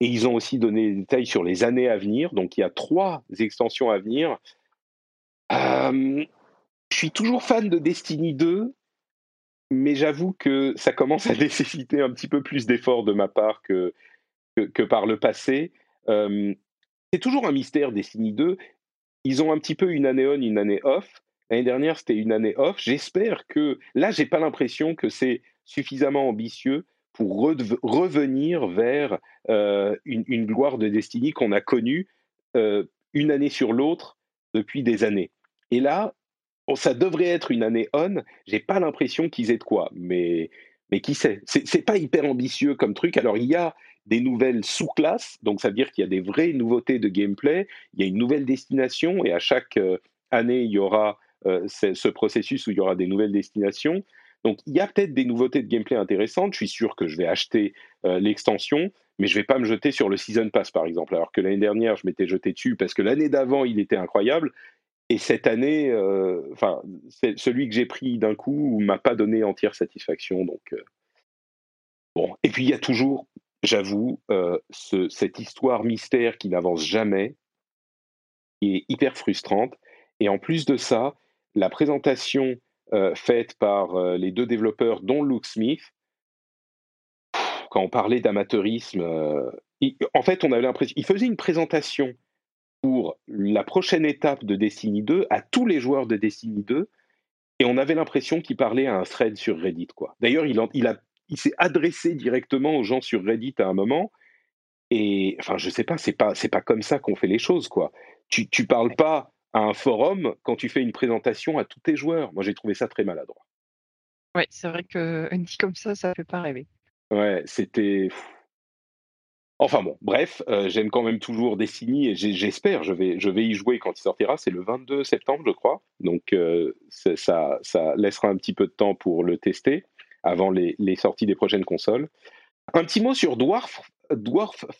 Et ils ont aussi donné des détails sur les années à venir. Donc il y a trois extensions à venir. je suis toujours fan de Destiny 2, mais j'avoue que ça commence à nécessiter un petit peu plus d'efforts de ma part que, que, par le passé. c'est toujours un mystère Destiny 2. Ils ont un petit peu une année on, une année off. L'année dernière, c'était une année off. J'espère que là, j'ai pas l'impression que c'est suffisamment ambitieux pour revenir vers une, une, gloire de Destiny qu'on a connue une année sur l'autre depuis des années. Et là, ça devrait être une année on. J'ai pas l'impression qu'ils aient de quoi, mais mais qui sait? C'est pas hyper ambitieux comme truc. Alors il y a des nouvelles sous-classes, donc ça veut dire qu'il y a des vraies nouveautés de gameplay. Il y a une nouvelle destination et à chaque euh, année il y aura euh, ce processus où il y aura des nouvelles destinations. Donc il y a peut-être des nouveautés de gameplay intéressantes. Je suis sûr que je vais acheter euh, l'extension, mais je vais pas me jeter sur le Season Pass par exemple. Alors que l'année dernière, je m'étais jeté dessus parce que l'année d'avant, il était incroyable. Et cette année, enfin, celui que j'ai pris d'un coup m'a pas donné entière satisfaction. Donc bon. Et puis il y a toujours, j'avoue, cette histoire mystère qui n'avance jamais, est hyper frustrante. Et en plus de ça, la présentation euh, faite par euh, les deux développeurs, dont Luke Smith. Quand on parlait d'amateurisme, euh, en fait, on avait l'impression. Il faisait une présentation pour la prochaine étape de Destiny 2 à tous les joueurs de Destiny 2, et on avait l'impression qu'il parlait à un thread sur Reddit. D'ailleurs, il, il, a, il s'est adressé directement aux gens sur Reddit à un moment. Et enfin, je sais pas, c'est pas, c'est pas comme ça qu'on fait les choses, quoi. Tu, tu parles pas à un forum quand tu fais une présentation à tous tes joueurs. Moi, j'ai trouvé ça très maladroit. Ouais, c'est vrai que dit comme ça, ça fait pas rêver. Ouais, c'était. Enfin bon, bref, euh, j'aime quand même toujours Destiny et j'espère, je vais, je vais y jouer quand il sortira. C'est le 22 septembre, je crois. Donc euh, ça, ça laissera un petit peu de temps pour le tester avant les, sorties des prochaines consoles. Un petit mot sur Dwarf,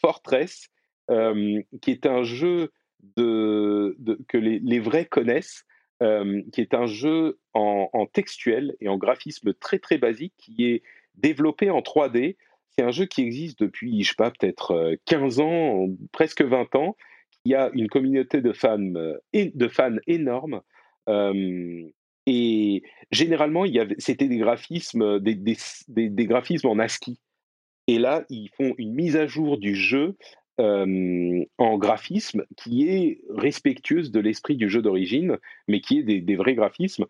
Fortress, euh, qui est un jeu que les, vrais connaissent, euh, qui est un jeu en, textuel et en graphisme très très basique, qui est développé en 3D. C'est un jeu qui existe depuis, je sais pas, peut-être 15 euh, ans, presque 20 ans. Il y a une communauté de fans, de fans énorme. Et généralement, c'était des graphismes, des, des, graphismes en ASCII. Et là, ils font une mise à jour du jeu en graphisme qui est respectueuse de l'esprit du jeu d'origine, mais qui est des, vrais graphismes.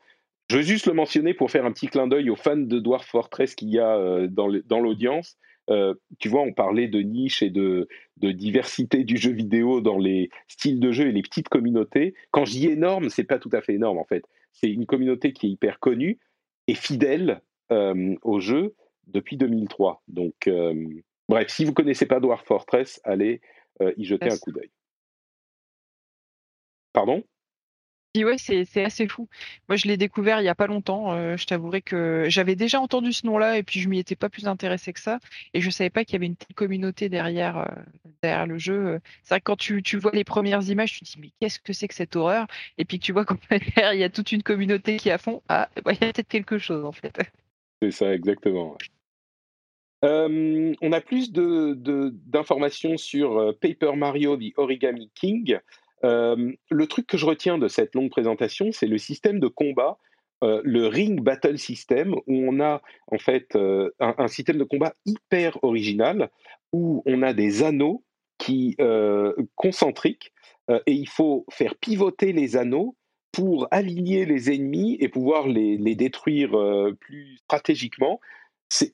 Je veux juste le mentionner pour faire un petit clin d'œil aux fans de Dwarf Fortress qu'il y a dans l'audience. tu vois, on parlait de niche et de, de, diversité du jeu vidéo dans les styles de jeu et les petites communautés. Quand je dis énorme, c'est pas tout à fait énorme en fait. C'est une communauté qui est hyper connue et fidèle au jeu depuis 2003. Donc, Bref, si vous ne connaissez pas Dwarf Fortress, allez euh, y jeter un coup d'œil. Pardon? Oui, c'est assez fou. Moi, je l'ai découvert il n'y a pas longtemps. Euh, je t'avouerai que j'avais déjà entendu ce nom-là et puis je m'y étais pas plus intéressé que ça. Et je ne savais pas qu'il y avait une telle communauté derrière, euh, derrière le jeu. C'est vrai quand tu, vois les premières images, tu te dis mais qu'est-ce que c'est que cette horreur? Et puis que tu vois qu'en derrière, il y a toute une communauté qui est à fond. Ah, il y a peut-être quelque chose en fait. C'est ça, exactement. Euh, on a plus d'informations sur euh, Paper Mario The Origami King. Euh, le truc que je retiens de cette longue présentation, c'est le système de combat, le Ring Battle System, où on a en fait un, système de combat hyper original, où on a des anneaux qui concentriques, et il faut faire pivoter les anneaux pour aligner les ennemis et pouvoir les détruire plus stratégiquement.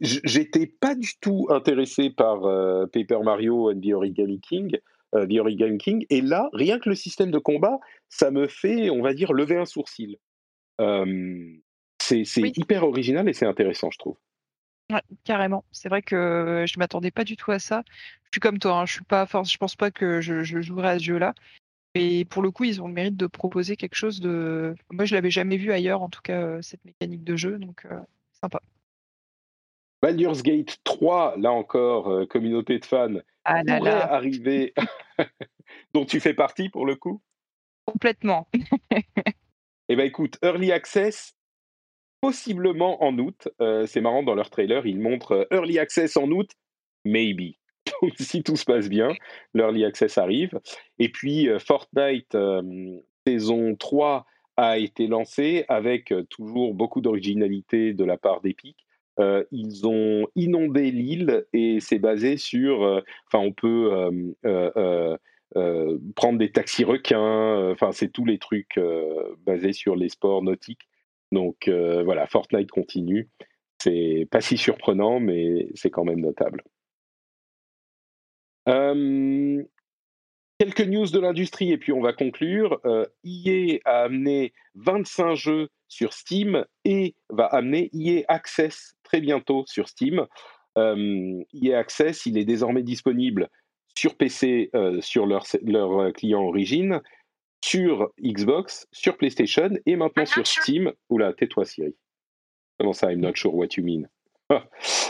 J'étais pas du tout intéressé par euh, Paper Mario and the Origami King, euh, the Origami King, et là, rien que le système de combat, ça me fait, on va dire, lever un sourcil. c'est hyper original et c'est intéressant, je trouve. Ouais, carrément. C'est vrai que je m'attendais pas du tout à ça. Je suis comme toi, hein, je suis pas force, je pense pas que je, je jouerai à ce jeu-là. Et pour le coup, ils ont le mérite de proposer quelque chose de. Moi, je l'avais jamais vu ailleurs, en tout cas, euh, cette mécanique de jeu, donc sympa. Baldur's Gate 3, là encore, euh, communauté de fans, ah pourrait arriver, dont tu fais partie pour le coup? Complètement. eh bien écoute, Early Access, possiblement en août. Euh, c'est marrant, dans leur trailer, ils montrent euh, Early Access en août, maybe. si tout se passe bien, l'Early Access arrive. Et puis Fortnite saison 3 a été lancé avec toujours beaucoup d'originalité de la part d'Epic. Ils ont inondé l'île et c'est basé sur. Enfin, on peut prendre des taxis requins. Enfin, c'est tous les trucs basés sur les sports nautiques. Donc voilà, Fortnite continue. C'est pas si surprenant, mais c'est quand même notable. Quelques news de l'industrie et puis on va conclure. Euh, EA a amené 25 jeux sur Steam et va amener EA Access très bientôt sur Steam. EA Access, il est désormais disponible sur PC, euh, sur leur, leur client Origin, sur Xbox, sur PlayStation et maintenant sur Steam. Oula, tais-toi Siri. Comment ça, I'm not sure what you mean.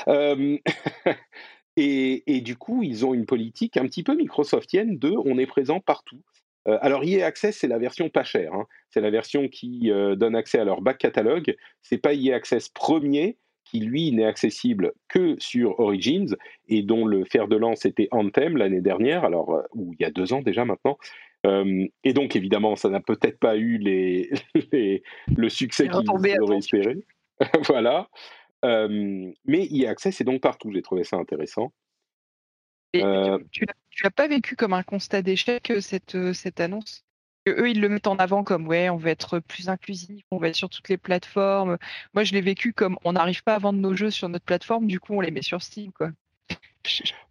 Euh, et, du coup, ils ont une politique un petit peu Microsoftienne de on est présent partout. Euh, alors, EA Access, c'est la version pas chère. Hein. C'est la version qui euh, donne accès à leur back catalogue. C'est pas EA Access premier qui, lui, n'est accessible que sur Origins et dont le fer de lance était Anthem l'année dernière, alors, ou il y a deux ans déjà maintenant. et donc, évidemment, ça n'a peut-être pas eu les, le succès qu'ils auraient espéré. voilà. Mais EA Access c'est donc partout. J'ai trouvé ça intéressant. Et tu, tu l'as pas vécu comme un constat d'échec cette, cette annonce? Eux ils le mettent en avant comme ouais on va être plus inclusif, on va être sur toutes les plateformes. Moi je l'ai vécu comme on n'arrive pas à vendre nos jeux sur notre plateforme, du coup on les met sur Steam quoi.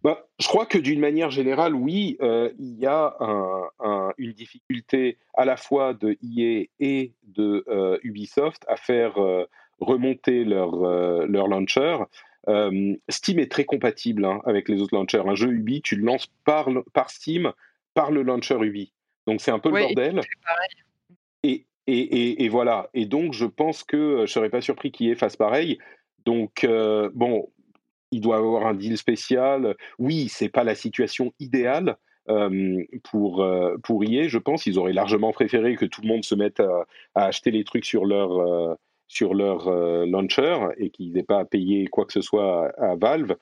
Bah, je crois que d'une manière générale, oui, il y a une difficulté à la fois de EA et de Ubisoft à faire remonter leur, euh, leur launcher. Euh, Steam est très compatible hein, avec les autres launchers. Un jeu Ubi, tu le lances par, par Steam, par le launcher Ubi. Donc c'est un peu le bordel. Et, et, et, voilà. Et donc je pense que euh, je ne serais pas surpris qu'il fasse pareil. Donc bon, il doit avoir un deal spécial. Oui, c'est pas la situation idéale. pour, pour EA, je pense, ils auraient largement préféré que tout le monde se mette à, à acheter les trucs sur leur, sur leur euh, launcher et qu'ils n'aient pas à payer quoi que ce soit à, Valve.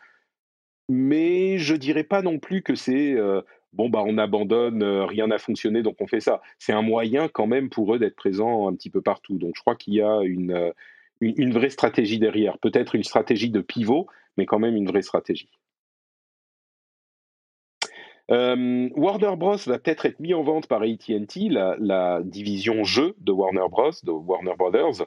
Mais je dirais pas non plus que c'est euh, bon bah on abandonne, euh, rien n'a fonctionné donc on fait ça. C'est un moyen quand même pour eux d'être présents un petit peu partout. Donc je crois qu'il y a une, une, vraie stratégie derrière. Peut-être une stratégie de pivot, mais quand même une vraie stratégie. Warner Bros va peut-être être mis en vente par AT&T, la, la, division jeu de Warner Bros, de Warner Brothers.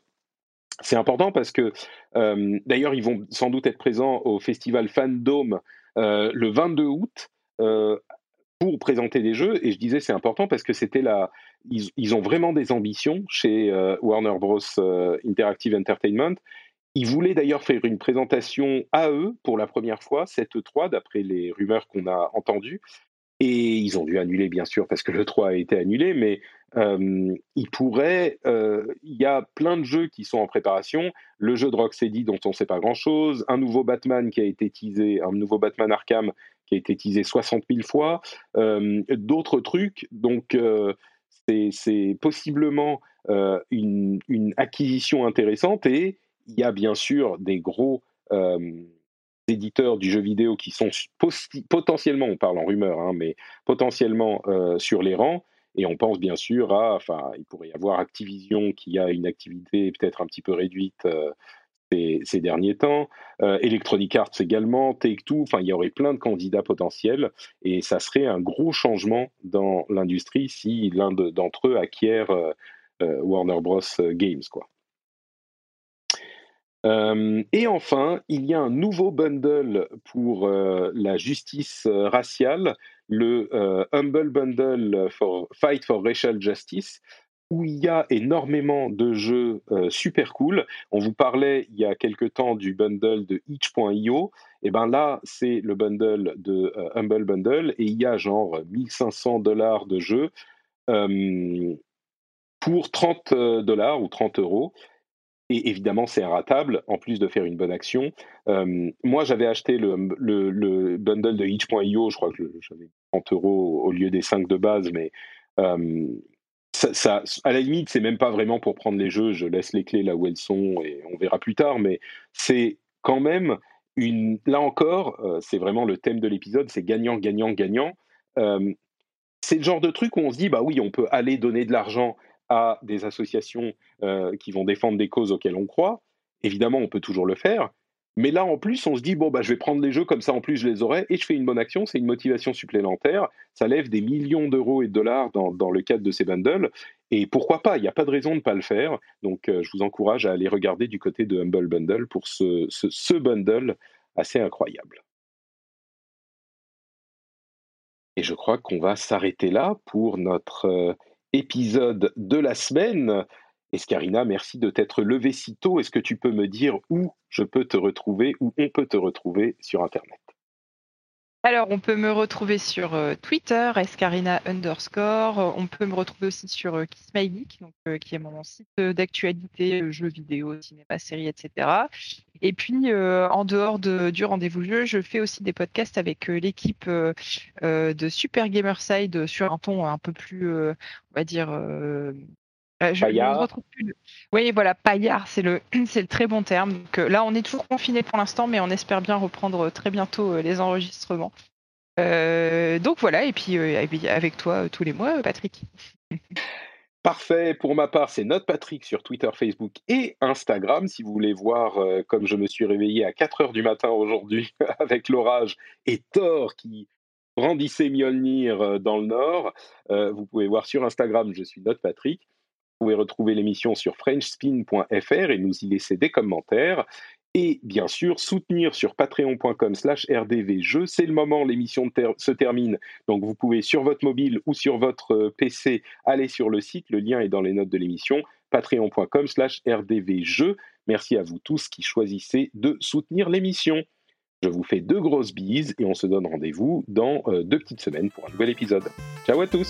C'est important parce que, euh, d'ailleurs, ils vont sans doute être présents au festival Fandom euh, le 22 août euh, pour présenter des jeux. Et je disais c'est important parce que c'était la, ils, ont vraiment des ambitions chez Warner Bros. Interactive Entertainment. Ils voulaient d'ailleurs faire une présentation à eux pour la première fois, cette E3, d'après les rumeurs qu'on a entendues. Et ils ont dû annuler, bien sûr, parce que le 3 a été annulé, mais euh, il pourrait. Euh, il y a plein de jeux qui sont en préparation. Le jeu de Rocksteady, dont on ne sait pas grand-chose. Un nouveau Batman qui a été teasé, un nouveau Batman Arkham qui a été teasé 60 000 fois. Euh, d'autres trucs. Donc, c'est possiblement une, une, acquisition intéressante. Et il y a bien sûr des gros éditeurs du jeu vidéo qui sont potentiellement, on parle en rumeur, hein, mais potentiellement euh, sur les rangs. Et on pense bien sûr à, enfin, il pourrait y avoir Activision qui a une activité peut-être un petit peu réduite euh, ces, derniers temps, euh, Electronic Arts également, Take-Two, enfin, il y aurait plein de candidats potentiels et ça serait un gros changement dans l'industrie si l'un d'entre eux acquiert Warner Bros. Games, quoi. Euh, et enfin, il y a un nouveau bundle pour euh, la justice euh, raciale, le Humble Bundle for Fight for Racial Justice, où il y a énormément de jeux super cool. On vous parlait il y a quelque temps du bundle de itch.io. Et ben là, c'est le bundle de Humble Bundle et il y a genre 1500 dollars de jeux pour 30 dollars ou 30 euros. Et évidemment, c'est ratable, en plus de faire une bonne action. Euh, moi, j'avais acheté le, le, bundle de itch.io, je crois que j'avais 30 euros au lieu des 5 de base, mais euh, à la limite, c'est même pas vraiment pour prendre les jeux, je laisse les clés là où elles sont et on verra plus tard, mais c'est quand même une. Là encore, euh, c'est vraiment le thème de l'épisode, c'est gagnant, gagnant, gagnant. c'est le genre de truc où on se dit, bah oui, on peut aller donner de l'argent à des associations qui vont défendre des causes auxquelles on croit, évidemment, on peut toujours le faire. Mais là, en plus, on se dit, bon, bah, je vais prendre les jeux comme ça, en plus, je les aurai, et je fais une bonne action, c'est une motivation supplémentaire. Ça lève des millions d'euros et de dollars dans, dans, le cadre de ces bundles. Et pourquoi pas? Il n'y a pas de raison de ne pas le faire. Donc, je vous encourage à aller regarder du côté de Humble Bundle pour ce, ce, ce bundle assez incroyable. Et je crois qu'on va s'arrêter là pour notre épisode de la semaine. Escarina, merci de t'être levé si tôt. Est-ce que tu peux me dire où je peux te retrouver, où on peut te retrouver sur Internet? Alors, on peut me retrouver sur euh, Twitter, escarina underscore. On peut me retrouver aussi sur euh, Kiss My Geek, euh, qui est mon site d'actualité, jeux vidéo, cinéma, séries, etc. Et puis, en dehors de, du rendez-vous jeu, je fais aussi des podcasts avec l'équipe de Super Gamerside sur un ton un peu plus, on va dire, je paillard. retrouve plus Oui, voilà, paillard, c'est le, c'est le très bon terme. Donc, là, on est toujours confiné pour l'instant, mais on espère bien reprendre très bientôt les enregistrements. Euh, donc voilà, et puis avec toi tous les mois, Patrick. Parfait. Pour ma part, c'est Note Patrick sur Twitter, Facebook et Instagram. Si vous voulez voir comme je me suis réveillé à 4 heures du matin aujourd'hui avec l'orage et Thor qui brandissait Mjolnir dans le nord, vous pouvez voir sur Instagram, je suis Note Patrick. Vous pouvez retrouver l'émission sur frenchspin.fr et nous y laisser des commentaires. Et bien sûr, soutenir sur patreon.com slash rdvjeux. C'est le moment, l'émission se termine. Donc vous pouvez sur votre mobile ou sur votre euh, PC aller sur le site. Le lien est dans les notes de l'émission. patreon.com slash rdvjeux. Merci à vous tous qui choisissez de soutenir l'émission. Je vous fais deux grosses bises et on se donne rendez-vous dans euh, deux petites semaines pour un nouvel épisode. Ciao à tous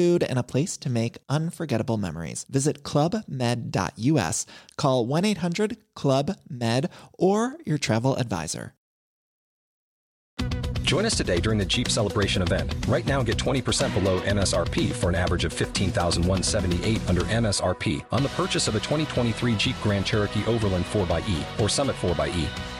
food, and a place to make unforgettable memories. Visit clubmed.us, call 1 800 Club Med, or your travel advisor. Join us today during the Jeep Celebration event. Right now, get 20% below MSRP for an average of 15178 under MSRP on the purchase of a 2023 Jeep Grand Cherokee Overland 4xE or Summit 4xE.